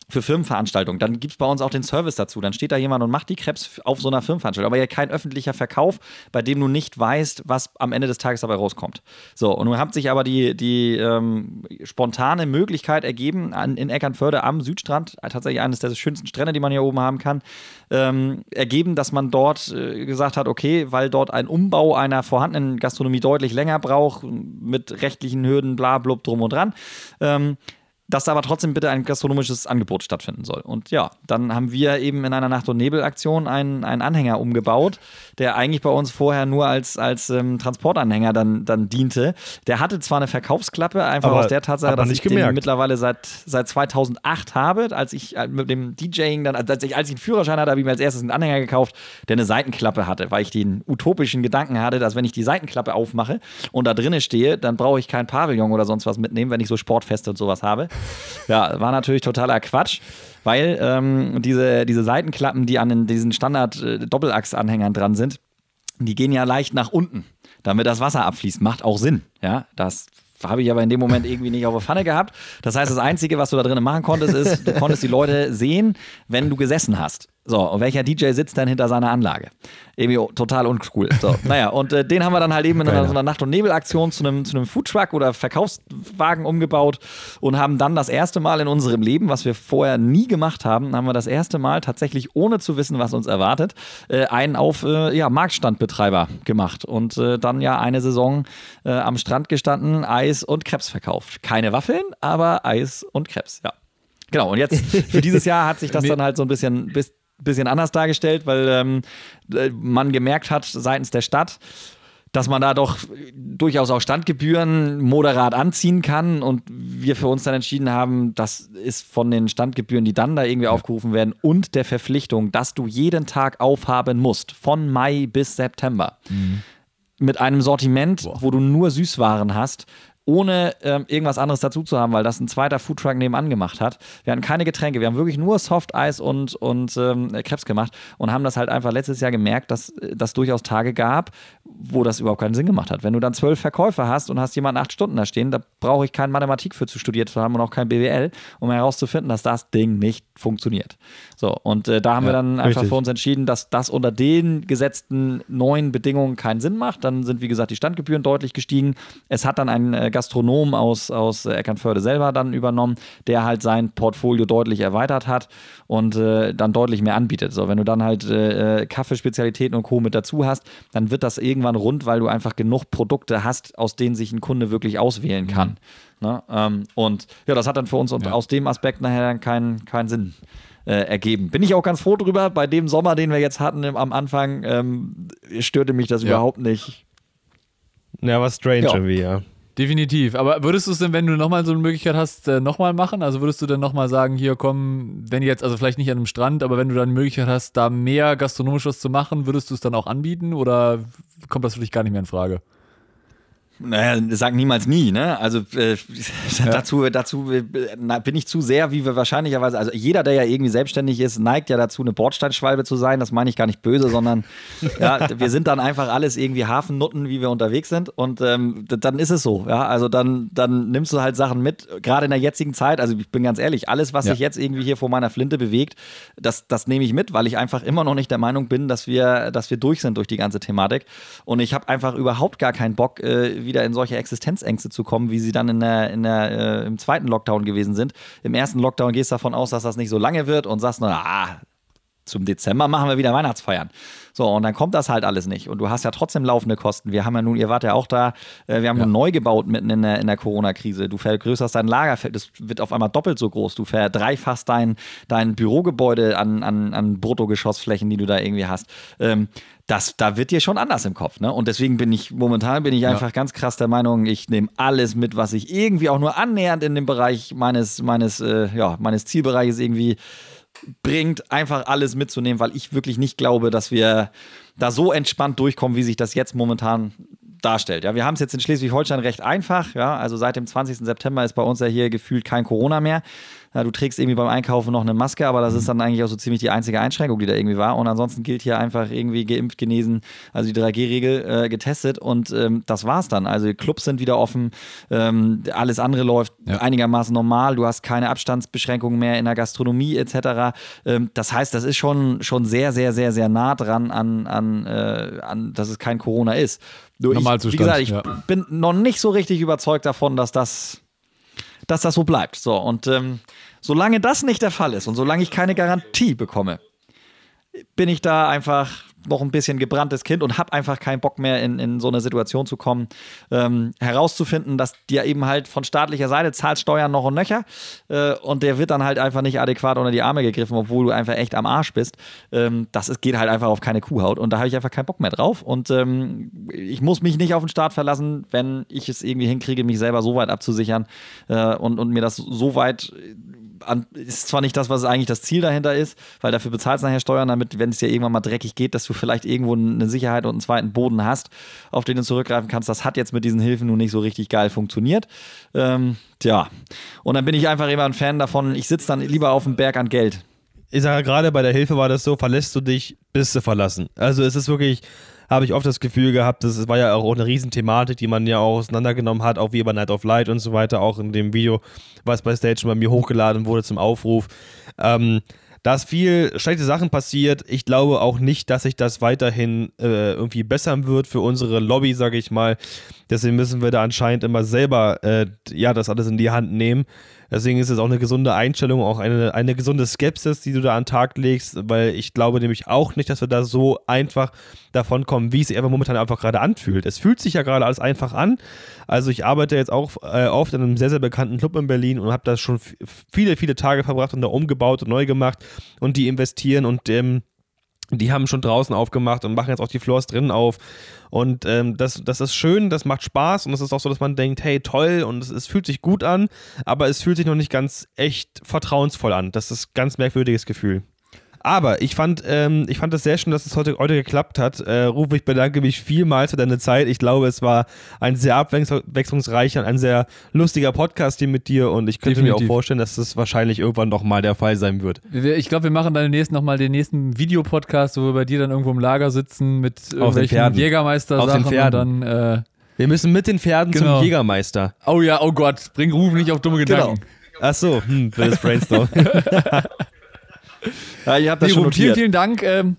für Firmenveranstaltungen. Dann gibt es bei uns auch den Service dazu. Dann steht da jemand und macht die Krebs auf so einer Firmenveranstaltung. Aber ja kein öffentlicher Verkauf, bei dem du nicht weißt, was am Ende des Tages dabei rauskommt. So, und nun hat sich aber die, die ähm, spontane Möglichkeit ergeben, an, in Eckernförde am Südstrand, äh, tatsächlich eines der schönsten Strände, die man hier oben haben kann, ähm, ergeben, dass man dort äh, gesagt hat, okay, weil dort ein Umbau einer vorhandenen Gastronomie deutlich länger braucht, mit rechtlichen Hürden, bla, blub, drum und dran, ähm, dass da aber trotzdem bitte ein gastronomisches Angebot stattfinden soll. Und ja, dann haben wir eben in einer Nacht- und Nebelaktion einen, einen Anhänger umgebaut, der eigentlich bei uns vorher nur als, als ähm, Transportanhänger dann, dann diente. Der hatte zwar eine Verkaufsklappe, einfach Aber aus der Tatsache, dass ich den gemerkt. mittlerweile seit, seit 2008 habe, als ich äh, mit dem DJing dann, als ich, als ich einen Führerschein hatte, habe ich mir als erstes einen Anhänger gekauft, der eine Seitenklappe hatte, weil ich den utopischen Gedanken hatte, dass wenn ich die Seitenklappe aufmache und da drinnen stehe, dann brauche ich kein Pavillon oder sonst was mitnehmen, wenn ich so Sportfeste und sowas habe. Ja, war natürlich totaler Quatsch, weil ähm, diese, diese Seitenklappen, die an den, diesen Standard-Doppelachs-Anhängern dran sind, die gehen ja leicht nach unten, damit das Wasser abfließt. Macht auch Sinn. Ja, das habe ich aber in dem Moment irgendwie nicht auf der Pfanne gehabt. Das heißt, das Einzige, was du da drinnen machen konntest, ist, du konntest die Leute sehen, wenn du gesessen hast. So, und welcher DJ sitzt dann hinter seiner Anlage? Irgendwie total uncool. So, <laughs> naja, und äh, den haben wir dann halt eben in einer, so einer Nacht- und Nebelaktion zu einem, zu einem Foodtruck oder Verkaufswagen umgebaut und haben dann das erste Mal in unserem Leben, was wir vorher nie gemacht haben, haben wir das erste Mal tatsächlich, ohne zu wissen, was uns erwartet, äh, einen auf äh, ja, Marktstandbetreiber gemacht und äh, dann ja eine Saison äh, am Strand gestanden, Eis und Krebs verkauft. Keine Waffeln, aber Eis und Krebs, ja. Genau, und jetzt für dieses Jahr hat sich das <laughs> dann halt so ein bisschen, bis, bisschen anders dargestellt, weil ähm, äh, man gemerkt hat seitens der Stadt, dass man da doch durchaus auch Standgebühren moderat anziehen kann. Und wir für uns dann entschieden haben, das ist von den Standgebühren, die dann da irgendwie aufgerufen werden und der Verpflichtung, dass du jeden Tag aufhaben musst, von Mai bis September. Mit einem Sortiment, wo du nur Süßwaren hast, ohne ähm, irgendwas anderes dazu zu haben, weil das ein zweiter Foodtruck nebenan gemacht hat. Wir hatten keine Getränke, wir haben wirklich nur Softeis und, und ähm, Krebs gemacht und haben das halt einfach letztes Jahr gemerkt, dass das durchaus Tage gab, wo das überhaupt keinen Sinn gemacht hat. Wenn du dann zwölf Verkäufer hast und hast jemanden acht Stunden da stehen, da brauche ich keine Mathematik für zu studiert zu haben und auch kein BWL, um herauszufinden, dass das Ding nicht funktioniert. So, und äh, da haben wir dann einfach richtig. für uns entschieden, dass das unter den gesetzten neuen Bedingungen keinen Sinn macht. Dann sind, wie gesagt, die Standgebühren deutlich gestiegen. Es hat dann ein äh, Gastronom aus, aus äh, Eckernförde selber dann übernommen, der halt sein Portfolio deutlich erweitert hat und äh, dann deutlich mehr anbietet. So, wenn du dann halt äh, äh, Kaffeespezialitäten und Co. mit dazu hast, dann wird das irgendwann rund, weil du einfach genug Produkte hast, aus denen sich ein Kunde wirklich auswählen kann. Ne? Ähm, und ja, das hat dann für uns und aus dem Aspekt nachher dann keinen keinen Sinn äh, ergeben. Bin ich auch ganz froh drüber. Bei dem Sommer, den wir jetzt hatten im, am Anfang, ähm, störte mich das überhaupt nicht. Ja, was strange Ja. irgendwie, ja. Definitiv. Aber würdest du es denn, wenn du nochmal so eine Möglichkeit hast, äh, nochmal machen? Also würdest du dann nochmal sagen, hier komm, wenn jetzt, also vielleicht nicht an einem Strand, aber wenn du dann die Möglichkeit hast, da mehr gastronomisches zu machen, würdest du es dann auch anbieten oder kommt das für dich gar nicht mehr in Frage? Naja, sag niemals nie, ne? Also äh, <laughs> dazu, dazu äh, bin ich zu sehr, wie wir wahrscheinlicherweise, also jeder, der ja irgendwie selbstständig ist, neigt ja dazu, eine Bordsteinschwalbe zu sein. Das meine ich gar nicht böse, sondern <laughs> ja, wir sind dann einfach alles irgendwie Hafennutten, wie wir unterwegs sind. Und ähm, dann ist es so, ja. Also dann, dann nimmst du halt Sachen mit, gerade in der jetzigen Zeit. Also ich bin ganz ehrlich, alles, was Ja. sich jetzt irgendwie hier vor meiner Flinte bewegt, das, das nehme ich mit, weil ich einfach immer noch nicht der Meinung bin, dass wir, dass wir durch sind durch die ganze Thematik. Und ich habe einfach überhaupt gar keinen Bock, äh, wieder in solche Existenzängste zu kommen, wie sie dann in der, in der, äh, im zweiten Lockdown gewesen sind. Im ersten Lockdown gehst du davon aus, dass das nicht so lange wird und sagst, na, ah, zum Dezember machen wir wieder Weihnachtsfeiern. So, und dann kommt das halt alles nicht. Und du hast ja trotzdem laufende Kosten. Wir haben ja nun, ihr wart ja auch da, äh, wir haben nun neu gebaut mitten in der, in der Corona-Krise. Du vergrößerst dein Lagerfeld, das wird auf einmal doppelt so groß. Du verdreifachst dein, dein Bürogebäude an, an, an Bruttogeschossflächen, die du da irgendwie hast. Ähm, das, da wird dir schon anders im Kopf, ne? Und deswegen bin ich, momentan bin ich einfach ganz krass der Meinung, ich nehme alles mit, was ich irgendwie auch nur annähernd in dem Bereich meines, meines, äh, ja, meines Zielbereiches irgendwie bringt, einfach alles mitzunehmen, weil ich wirklich nicht glaube, dass wir da so entspannt durchkommen, wie sich das jetzt momentan darstellt. Ja, wir haben es jetzt in Schleswig-Holstein recht einfach. Ja, also seit dem 20. September ist bei uns ja hier gefühlt kein Corona mehr. Ja, du trägst irgendwie beim Einkaufen noch eine Maske, aber das ist dann eigentlich auch so ziemlich die einzige Einschränkung, die da irgendwie war. Und ansonsten gilt hier einfach irgendwie geimpft, genesen, also die 3G-Regel äh, getestet und ähm, das war's dann. Also die Clubs sind wieder offen, ähm, alles andere läuft Ja. einigermaßen normal. Du hast keine Abstandsbeschränkungen mehr in der Gastronomie etc. Ähm, das heißt, das ist schon, schon sehr, sehr, sehr, sehr nah dran an, an, äh, an dass es kein Corona ist. Nur ich, wie Normalzustand, gesagt, ich ja. bin noch nicht so richtig überzeugt davon, dass das, dass das so bleibt. So, und ähm, solange das nicht der Fall ist und solange ich keine Garantie bekomme, bin ich da einfach noch ein bisschen gebranntes Kind und habe einfach keinen Bock mehr in, in so eine Situation zu kommen, ähm, herauszufinden, dass dir eben halt von staatlicher Seite zahlt Steuern noch und nöcher äh, und der wird dann halt einfach nicht adäquat unter die Arme gegriffen, obwohl du einfach echt am Arsch bist. Ähm, das ist, geht halt einfach auf keine Kuhhaut und da habe ich einfach keinen Bock mehr drauf und ähm, ich muss mich nicht auf den Staat verlassen, wenn ich es irgendwie hinkriege, mich selber so weit abzusichern äh, und, und mir das so weit an, ist zwar nicht das, was eigentlich das Ziel dahinter ist, weil dafür bezahlst du nachher Steuern, damit, wenn es dir irgendwann mal dreckig geht, dass du vielleicht irgendwo eine Sicherheit und einen zweiten Boden hast, auf den du zurückgreifen kannst. Das hat jetzt mit diesen Hilfen nun nicht so richtig geil funktioniert. Ähm, tja, und dann bin ich einfach immer ein Fan davon, ich sitze dann lieber auf dem Berg an Geld. ich sage gerade bei der Hilfe war das so, verlässt du dich, bist du verlassen. Also es ist wirklich, habe ich oft das Gefühl gehabt, das war ja auch eine Riesenthematik, die man ja auch auseinandergenommen hat, auch wie bei Night of Light und so weiter, auch in dem Video, was bei Stage bei mir hochgeladen wurde zum Aufruf. Ähm, da ist viel schlechte Sachen passiert. Ich glaube auch nicht, dass sich das weiterhin äh, irgendwie bessern wird für unsere Lobby, sage ich mal. Deswegen müssen wir da anscheinend immer selber äh, ja das alles in die Hand nehmen. Deswegen ist es auch eine gesunde Einstellung, auch eine, eine gesunde Skepsis, die du da an den Tag legst, weil ich glaube nämlich auch nicht, dass wir da so einfach davon kommen, wie es sich einfach momentan einfach gerade anfühlt. Es fühlt sich ja gerade alles einfach an. Also ich arbeite jetzt auch äh, oft in einem sehr, sehr bekannten Club in Berlin und habe da schon viele, viele Tage verbracht und da umgebaut und neu gemacht und die investieren und ähm, die haben schon draußen aufgemacht und machen jetzt auch die Floors drinnen auf. Und ähm, das, das ist schön, das macht Spaß und es ist auch so, dass man denkt, hey, toll und es, es fühlt sich gut an, aber es fühlt sich noch nicht ganz echt vertrauensvoll an. Das ist ein ganz merkwürdiges Gefühl. Aber ich fand, ähm, ich fand es sehr schön, dass es heute, heute geklappt hat. Äh, Ruf, ich bedanke mich vielmals für deine Zeit. Ich glaube, es war ein sehr abwechslungsreicher und ein sehr lustiger Podcast hier mit dir und ich könnte mir Definitiv. auch vorstellen, dass das wahrscheinlich irgendwann nochmal der Fall sein wird. Wir- Ich glaube, wir machen dann demnächst nochmal den nächsten Videopodcast, wo wir bei dir dann irgendwo im Lager sitzen mit irgendwelchen. Jägermeister-Sachen Auf den und Pferden. dann, äh, Wir müssen mit den Pferden Genau. zum Jägermeister. oh ja, oh Gott, bring Rufen nicht auf dumme Gedanken. Ach so, hm, wildes Brainstorm. <laughs> Ja, ihr habt das Nee, schon vielen, notiert. vielen Dank. Ähm,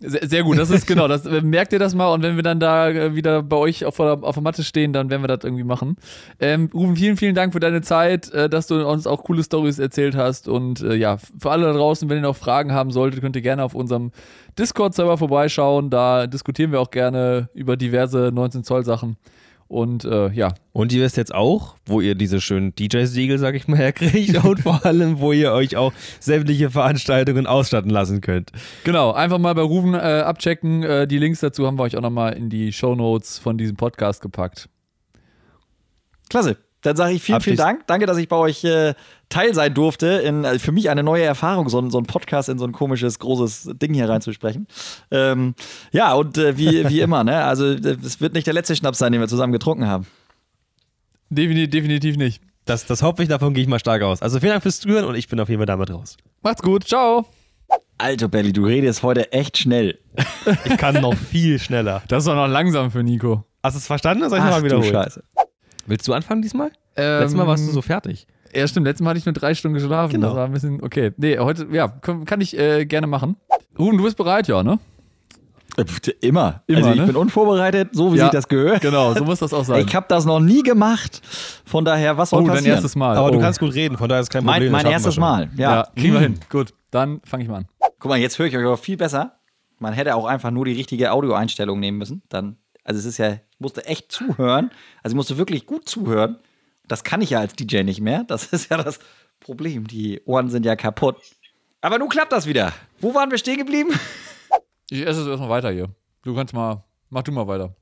sehr, sehr gut, das ist genau, das äh, merkt ihr das mal und wenn wir dann da äh, wieder bei euch auf der, auf der Matte stehen, dann werden wir das irgendwie machen. Ähm, Ruben, vielen, vielen Dank für deine Zeit, äh, dass du uns auch coole Stories erzählt hast und äh, ja, für alle da draußen, wenn ihr noch Fragen haben solltet, könnt ihr gerne auf unserem Discord-Server vorbeischauen, da diskutieren wir auch gerne über diverse 19 Zoll Sachen und äh, ja, Und ihr wisst jetzt auch, wo ihr diese schönen DJ-Siegel, sag ich mal, <laughs> herkriegt und vor allem, wo ihr euch auch sämtliche Veranstaltungen ausstatten lassen könnt. Genau, einfach mal bei Rufen äh, abchecken. Äh, die Links dazu haben wir euch auch nochmal in die Shownotes von diesem Podcast gepackt. Klasse. Dann sage ich vielen, vielen Dank. Danke, dass ich bei euch äh, Teil sein durfte. In, also für mich eine neue Erfahrung, so ein, so ein Podcast in so ein komisches, großes Ding hier reinzusprechen. Ähm, ja, und äh, wie, wie <laughs> immer, ne? Also, es wird nicht der letzte Schnaps sein, den wir zusammen getrunken haben. Definitiv, definitiv nicht. Das, das hoffe ich, davon gehe ich mal stark aus. Also vielen Dank fürs Zuhören und ich bin auf jeden Fall damit raus. Macht's gut. Ciao. Alter Belly, du redest heute echt schnell. Ich kann noch viel schneller. Das ist doch noch langsam für Nico. Hast du es verstanden? Soll ich nochmal du wiederholen? Scheiße. Willst du anfangen diesmal? Ähm, Letztes Mal warst du so fertig. Ja, stimmt. Letztes Mal hatte ich nur drei Stunden geschlafen. Genau. Das war ein bisschen, okay. Nee, heute, ja, kann, ich äh, gerne machen. Ruben, du bist bereit, ja, ne? Äh, Immer. Immer, also ich ne? bin unvorbereitet, so wie Ja. sich das gehört. Genau, so muss das auch sein. Ich habe das noch nie gemacht. Von daher, was soll oh, dein passieren? erstes Mal. Aber oh. du kannst gut reden, von daher ist kein Problem. mein mein erstes. Mal. Ja, Ja. kriegen wir hin. Gut, dann fange ich mal an. Guck mal, jetzt höre ich euch aber viel besser. Man hätte auch einfach nur die richtige Audioeinstellung nehmen müssen. Dann, also es ist ja, ich musste echt zuhören. Also ich musste wirklich gut zuhören. Das kann ich ja als DJ nicht mehr. Das ist ja das Problem. Die Ohren sind ja kaputt. Aber nun klappt das wieder. Wo waren wir stehen geblieben? Ich esse es erstmal weiter hier. Du kannst mal, mach du mal weiter.